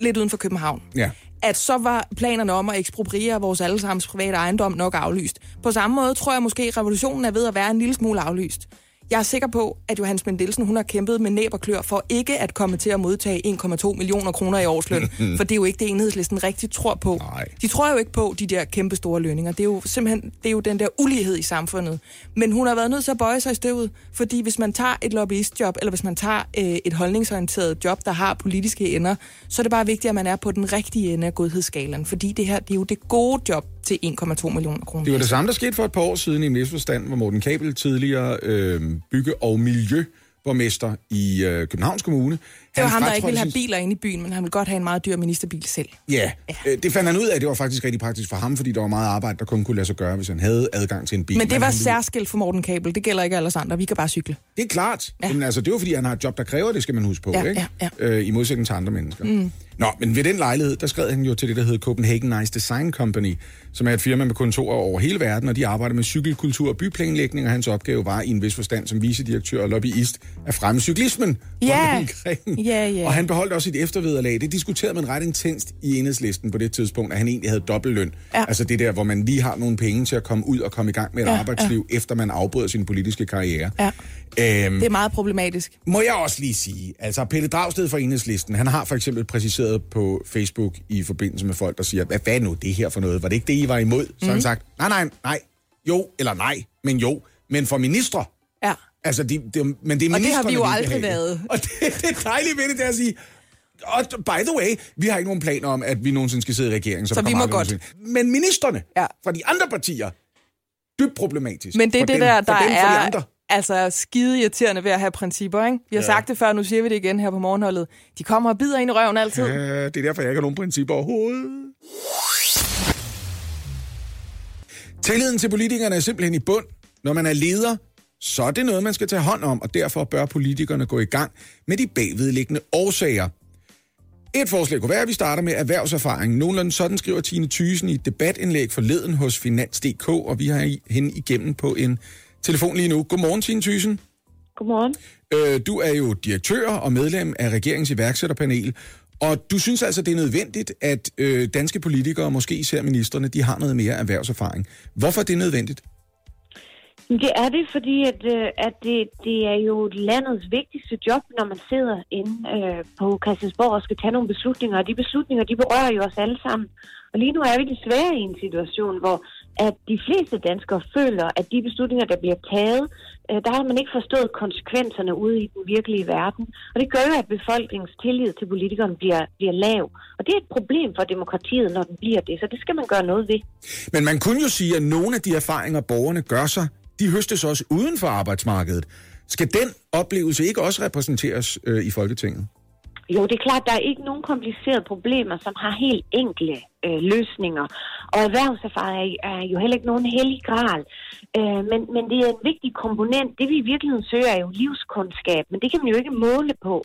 lidt uden for København. Ja. At så var planerne om at ekspropriere vores allesammens private ejendom nok aflyst. På samme måde tror jeg måske, at revolutionen er ved at være en lille smule aflyst. Jeg er sikker på, at Johannes Mendelsen hun har kæmpet med næb og klør for ikke at komme til at modtage 1,2 millioner kroner i årsløn. for det er jo ikke det, enhedslisten rigtig tror på. Nej. De tror jo ikke på de der kæmpe store lønninger. Det er jo simpelthen det er jo den der ulighed i samfundet. Men hun har været nødt til at bøje sig i støvet, fordi hvis man tager et lobbyistjob, eller hvis man tager øh, et holdningsorienteret job, der har politiske ender, så er det bare vigtigt, at man er på den rigtige ende af godhedsskalaen. Fordi det her, det er jo det gode job til 1,2 millioner kroner. Det var det samme, der skete for et par år siden i en forstand, hvor Morten Kabel, tidligere øh, bygge- og miljøborgmester i øh, Københavns Kommune... Det var ham, der ikke ville have biler inde i byen, men han ville godt have en meget dyr ministerbil selv. Ja, øh, det fandt han ud af, det var faktisk rigtig praktisk for ham, fordi der var meget arbejde, der kun kunne lade sig gøre, hvis han havde adgang til en bil. Men det var han ville- særskilt for Morten Kabel. Det gælder ikke alle os andre. Vi kan bare cykle. Det er klart. Ja. Ja. Jamen, altså, det er jo fordi, han har et job, der kræver det, skal man huske på. Ja, ikke? ja, Øh, I modsætning til andre mennesker. Mm. Nå, men ved den lejlighed, der skrev han jo til det, der hedder Copenhagen Nice Design Company, som er et firma med kontorer over hele verden, og de arbejder med cykelkultur og byplanlægning, og hans opgave var i en vis forstand som vicedirektør og lobbyist at fremme cyklismen Ja. omkring. Ja, ja. Og han beholdt også sit eftervederlag. Det diskuterede man ret intenst i enhedslisten på det tidspunkt, at han egentlig havde dobbeltløn. Ja. Altså det der, hvor man lige har nogle penge til at komme ud og komme i gang med et Ja, arbejdsliv, efter man afbryder sin politiske karriere. Ja. Øhm, Det er meget problematisk. må jeg også lige sige, altså Pelle Dragsted fra Enhedslisten, han har for eksempel præciseret på Facebook i forbindelse med folk, der siger, hvad, hvad er nu det her for noget? Var det ikke det, I var imod? Så mm. han sagt, nej, nej, nej, jo, eller nej, men jo, men for ministre. Ja. Altså, de, de, men det er Og det har vi jo aldrig været. Og det, det er dejligt ved det, det er at sige, og by the way, vi har ikke nogen planer om, at vi nogensinde skal sidde i regeringen. Så, Så vi må godt. nogensinde. Men ministerne Ja. fra de andre partier, dybt problematisk. Men det er det dem, der, der dem, de er andre. altså skide irriterende ved at have principper, ikke? Vi har ja. sagt det før, nu siger vi det igen her på morgenholdet. De kommer og bider ind i røven altid. Ja, det er derfor, jeg ikke har nogen principper overhovedet. Tilliden til politikerne er simpelthen i bund. Når man er leder, så er det noget, man skal tage hånd om, og derfor bør politikerne gå i gang med de bagvedliggende årsager. Et forslag kunne være, at vi starter med erhvervserfaring. Nogenlunde sådan skriver Tine Thysen i et debatindlæg forleden hos Finans.dk, og vi har hende igennem på en telefon lige nu. Godmorgen, Tine Thysen. Godmorgen. Øh, du er jo direktør og medlem af regeringens iværksætterpanel, og du synes altså, det er nødvendigt, at øh, danske politikere, måske især ministerne, de har noget mere erhvervserfaring. Hvorfor er det nødvendigt? Det er det, fordi at, øh, at det, det er jo landets vigtigste job, når man sidder inde øh, på Christiansborg og skal tage nogle beslutninger. Og de beslutninger, de berører jo os alle sammen. Og lige nu er vi desværre i en situation, hvor at de fleste danskere føler, at de beslutninger, der bliver taget, øh, der har man ikke forstået konsekvenserne ude i den virkelige verden. Og det gør jo, at befolkningens tillid til politikerne bliver, bliver lav. Og det er et problem for demokratiet, når den bliver det. Så det skal man gøre noget ved. Men man kunne jo sige, at nogle af de erfaringer, borgerne gør sig, de høstes også uden for arbejdsmarkedet. Skal den oplevelse ikke også repræsenteres øh, i Folketinget? Jo, det er klart, der er ikke nogen komplicerede problemer, som har helt enkle øh, løsninger. Og erhvervserfaring er jo heller ikke nogen hellig gral. Øh, men, men det er en vigtig komponent. Det vi i virkeligheden søger er jo livskundskab, men det kan man jo ikke måle på.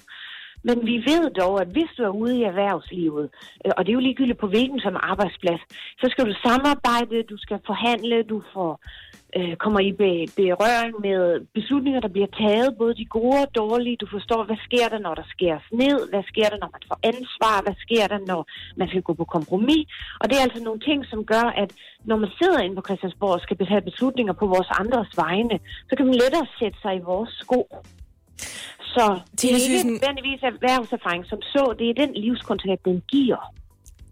Men vi ved dog, at hvis du er ude i erhvervslivet, øh, og det er jo ligegyldigt på hvilken som arbejdsplads, så skal du samarbejde, du skal forhandle, du får øh, kommer i be- berøring med beslutninger, der bliver taget, både de gode og dårlige. Du forstår, hvad sker der, når der skæres ned? Hvad sker der, når man får ansvar? Hvad sker der, når man skal gå på kompromis? Og det er altså nogle ting, som gør, at når man sidder inde på Christiansborg og skal have beslutninger på vores andres vegne, så kan man lettere sætte sig i vores sko. Så det er ikke nødvendigvis erhvervserfaring som så, det er den livskundskab, den giver.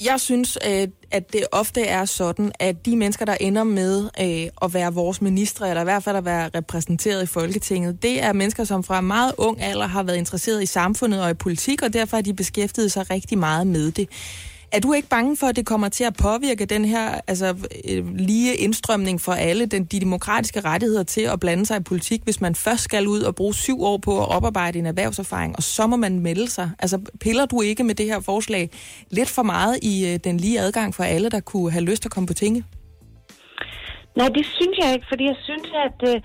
Jeg synes, øh, at det ofte er sådan, at de mennesker, der ender med øh, at være vores ministre, eller i hvert fald at være repræsenteret i Folketinget, det er mennesker, som fra meget ung alder har været interesseret i samfundet og i politik, og derfor har de beskæftiget sig rigtig meget med det. Er du ikke bange for, at det kommer til at påvirke den her altså, øh, lige indstrømning for alle, den, de demokratiske rettigheder til at blande sig i politik, hvis man først skal ud og bruge syv år på at oparbejde en erhvervserfaring, og så må man melde sig? Altså, piller du ikke med det her forslag lidt for meget i øh, den lige adgang for alle, der kunne have lyst til at komme på tinge? Nej, det synes jeg ikke, fordi jeg synes, at, øh, at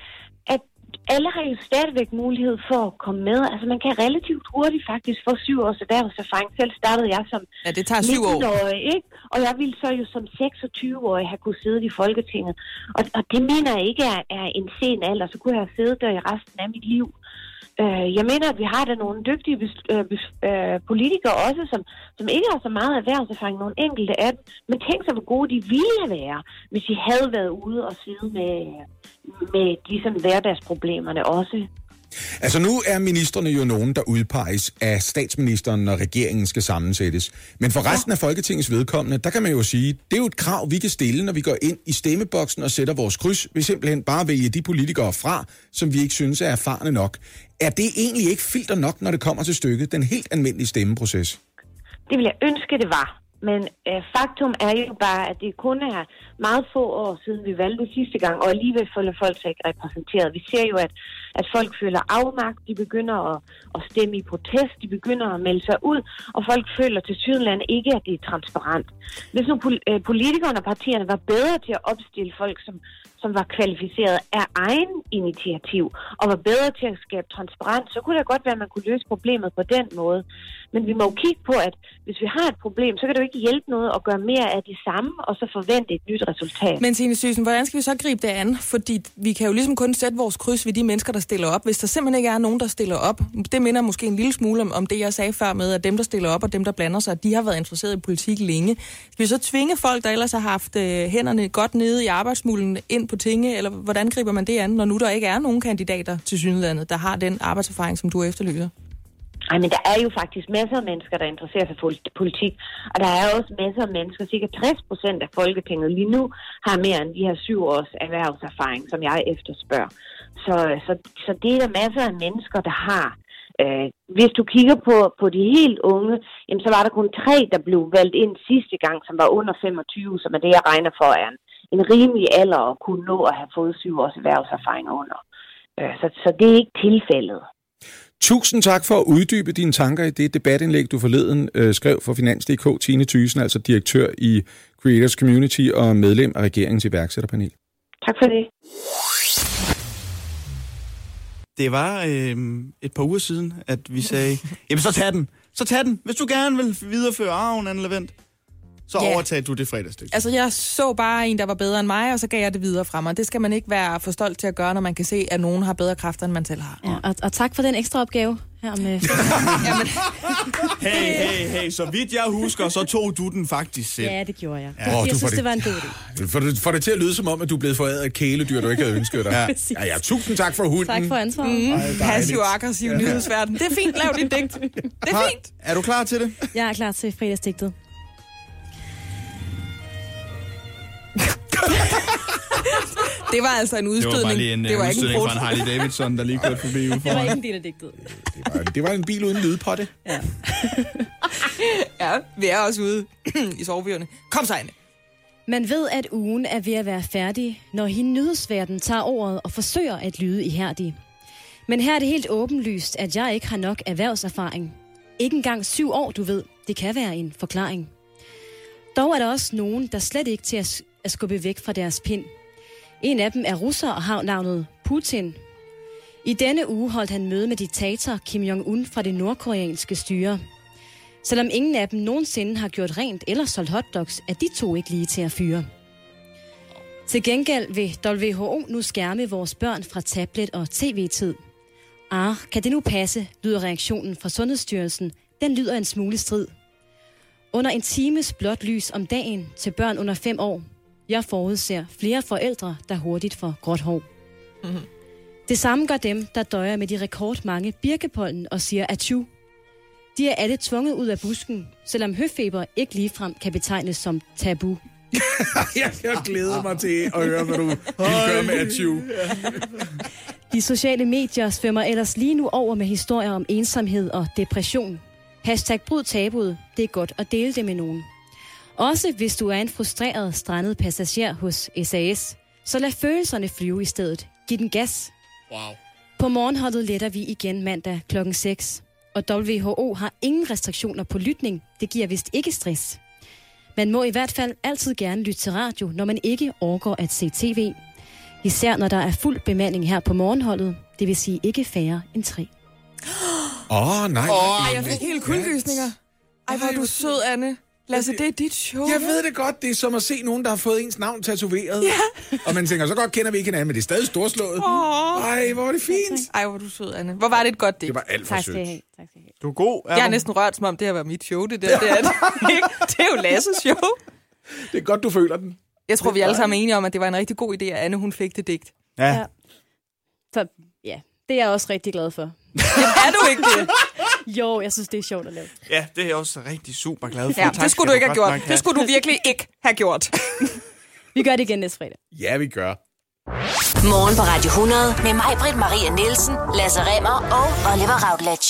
alle har jo stadigvæk mulighed for at komme med. Altså, man kan relativt hurtigt faktisk få syv års erhvervserfaring. Selv startede jeg som Ja, det tager syv år. 19-årig, ikke? Og jeg ville så jo som 26-årig have kunne sidde i Folketinget. Og, og det mener jeg ikke er, er en sen alder. Så kunne jeg have siddet der i resten af mit liv. Øh, jeg mener, at vi har da nogle dygtige øh, øh, politikere også, som, som ikke har så meget erhvervserfaring, nogle enkelte af dem. Men tænk så, hvor gode de ville være, hvis de havde været ude og sidde med, med ligesom hverdagsproblemerne også. Altså nu er ministerne jo nogen, der udpeges af statsministeren, når regeringen skal sammensættes. Men for resten af Folketingets vedkommende, der kan man jo sige, det er jo et krav, vi kan stille, når vi går ind i stemmeboksen og sætter vores kryds. Vi simpelthen bare vælge de politikere fra, som vi ikke synes er erfarne nok. Er det egentlig ikke filter nok, når det kommer til stykket, den helt almindelige stemmeproces? Det vil jeg ønske, det var. Men øh, faktum er jo bare, at det kun er meget få år siden, vi valgte sidste gang, og alligevel føler folk sig ikke repræsenteret. Vi ser jo, at, at folk føler afmagt, de begynder at, at stemme i protest, de begynder at melde sig ud, og folk føler til Sydland ikke, at det er transparent. Hvis nu pol- øh, politikerne og partierne var bedre til at opstille folk, som, som var kvalificeret af egen initiativ, og var bedre til at skabe transparens, så kunne det godt være, at man kunne løse problemet på den måde. Men vi må jo kigge på, at hvis vi har et problem, så kan det jo ikke hjælpe noget at gøre mere af det samme, og så forvente et nyt resultat. Men Signe Sysen, hvordan skal vi så gribe det an? Fordi vi kan jo ligesom kun sætte vores kryds ved de mennesker, der stiller op. Hvis der simpelthen ikke er nogen, der stiller op, det minder måske en lille smule om, om det, jeg sagde før med, at dem, der stiller op og dem, der blander sig, de har været interesseret i politik længe. Skal vi så tvinge folk, der ellers har haft øh, hænderne godt nede i arbejdsmulen, ind på tinge, eller hvordan griber man det an, når nu der ikke er nogen kandidater til synlandet, der har den arbejdserfaring, som du efterlyser? Ej, men der er jo faktisk masser af mennesker, der interesserer sig for politik. Og der er også masser af mennesker, cirka 60 procent af Folketinget lige nu, har mere end de her syv års erhvervserfaring, som jeg efterspørger. Så, så, så det er der masser af mennesker, der har. Øh, hvis du kigger på, på de helt unge, jamen, så var der kun tre, der blev valgt ind sidste gang, som var under 25, som er det, jeg regner for, er en, en rimelig alder at kunne nå at have fået syv års erhvervserfaring under. Øh, så, så det er ikke tilfældet. Tusind tak for at uddybe dine tanker i det debatindlæg, du forleden øh, skrev for Finans.dk. Tine Thyssen, altså direktør i Creators Community og medlem af regeringens iværksætterpanel. Tak for det. Det var øh, et par uger siden, at vi sagde, jamen så tag den. Så tag den. Hvis du gerne vil videreføre arven, Anne Levent, så Ja. overtag du det fredagsstykke. Altså, jeg så bare en, der var bedre end mig, og så gav jeg det videre fra mig. Det skal man ikke være for stolt til at gøre, når man kan se, at nogen har bedre kræfter, end man selv har. Ja, og, og tak for den ekstra opgave her med... Hey, hey, hey, så vidt jeg husker, så tog du den faktisk selv. ja, det gjorde jeg. Åh, jeg du får synes, det- det var en god idé. For det, for det til at lyde som om, at du er blevet foræret af et kæledyr, du ikke havde ønsket dig. Præcis. Ja, ja, tusind tak for hunden. Tak for ansvaret. Mm, dejligt. passiv og aggressiv nyhedsverden. Det er fint, lav dit digt. Det er Har- fint. Er du klar til det? Jeg er klar til fredagsdigtet. Det var altså en udstødning. det var ikke en brud. Harley Davidson, der lige kørte forbi ude Det var ikke en del af digtet. Det var, det var en bil uden lydpotte. Ja, vi er også ude i sovebyerne. Kom så, Anne. Man ved, at ugen er ved at være færdig, når hende nyhedsverden tager ordet og forsøger at lyde ihærdig. Men her er det helt åbenlyst, at jeg ikke har nok erhvervserfaring. Ikke engang syv år, du ved. Det kan være en forklaring. Dog er der også nogen, der slet ikke til at, at skubbe væk fra deres pind. En af dem er russer og har navnet Putin. I denne uge holdt han møde med diktator Kim Jong-un fra det nordkoreanske styre. Selvom ingen af dem nogensinde har gjort rent eller solgt hotdogs, er de to ikke lige til at fyre. Til gengæld vil WHO nu skærme vores børn fra tablet og tv-tid. Ah, kan det nu passe, lyder reaktionen fra Sundhedsstyrelsen. Den lyder en smule strid. Under en times blåt lys om dagen til børn under 5 år. Jeg forudser flere forældre, der hurtigt får gråt hår. Mm-hmm. Det samme gør dem, der døjer med de rekordmange birkepollen og siger atju. De er alle tvunget ud af busken, selvom høfeber ikke ligefrem kan betegnes som tabu. jeg, jeg glæder mig til at høre, hvad du vil gøre med Atju. De sociale medier svømmer ellers lige nu over med historier om ensomhed og depression. Hashtag bryd tabuet. Det er godt at dele det med nogen. Også hvis du er en frustreret strandet passager hos SAS, så lad følelserne flyve i stedet. Giv den gas. Wow. På morgenholdet letter vi igen mandag klokken 6. Og WHO har ingen restriktioner på lytning. Det giver vist ikke stress. Man må i hvert fald altid gerne lytte til radio, når man ikke overgår at se tv. Især når der er fuld bemanding her på morgenholdet, det vil sige ikke færre end tre. Åh, oh, nej. Oh, Ej, jeg fik helt kuldegysninger. Ej, hvor er du sød, Anne. Lasse, det er dit show. Jeg ved det godt, det er som at se nogen, der har fået ens navn tatoveret. Ja. Og man tænker, så godt kender vi ikke hinanden, men det er stadig storslået. Åh. Ej, hvor er det fint. Ej, hvor er du sød, Anne. Hvor var det et godt Det digt. var alt for Tak sødt. Tak skal have. Du er god. Jeg har næsten rørt, som om det her var mit show, det der. Det er, det. det er jo Lasses show. Det er godt, du føler den. Jeg tror, vi alle sammen er enige om, at det var en rigtig god idé, at Anne hun fik det digt. Ja. Ja. Så ja, det er jeg også rigtig glad for. Er du ikke det? Jo, jeg synes, det er sjovt at lave. ja, det er jeg også rigtig super glad for. Ja, Tak det skulle du ikke have gjort. Det skulle du virkelig ikke have gjort. Vi gør det igen næste fredag. Ja, vi gør. Morgen på Radio 100 med mig, Britt Maria Nielsen, Lasse Remmer og Oliver Routledge.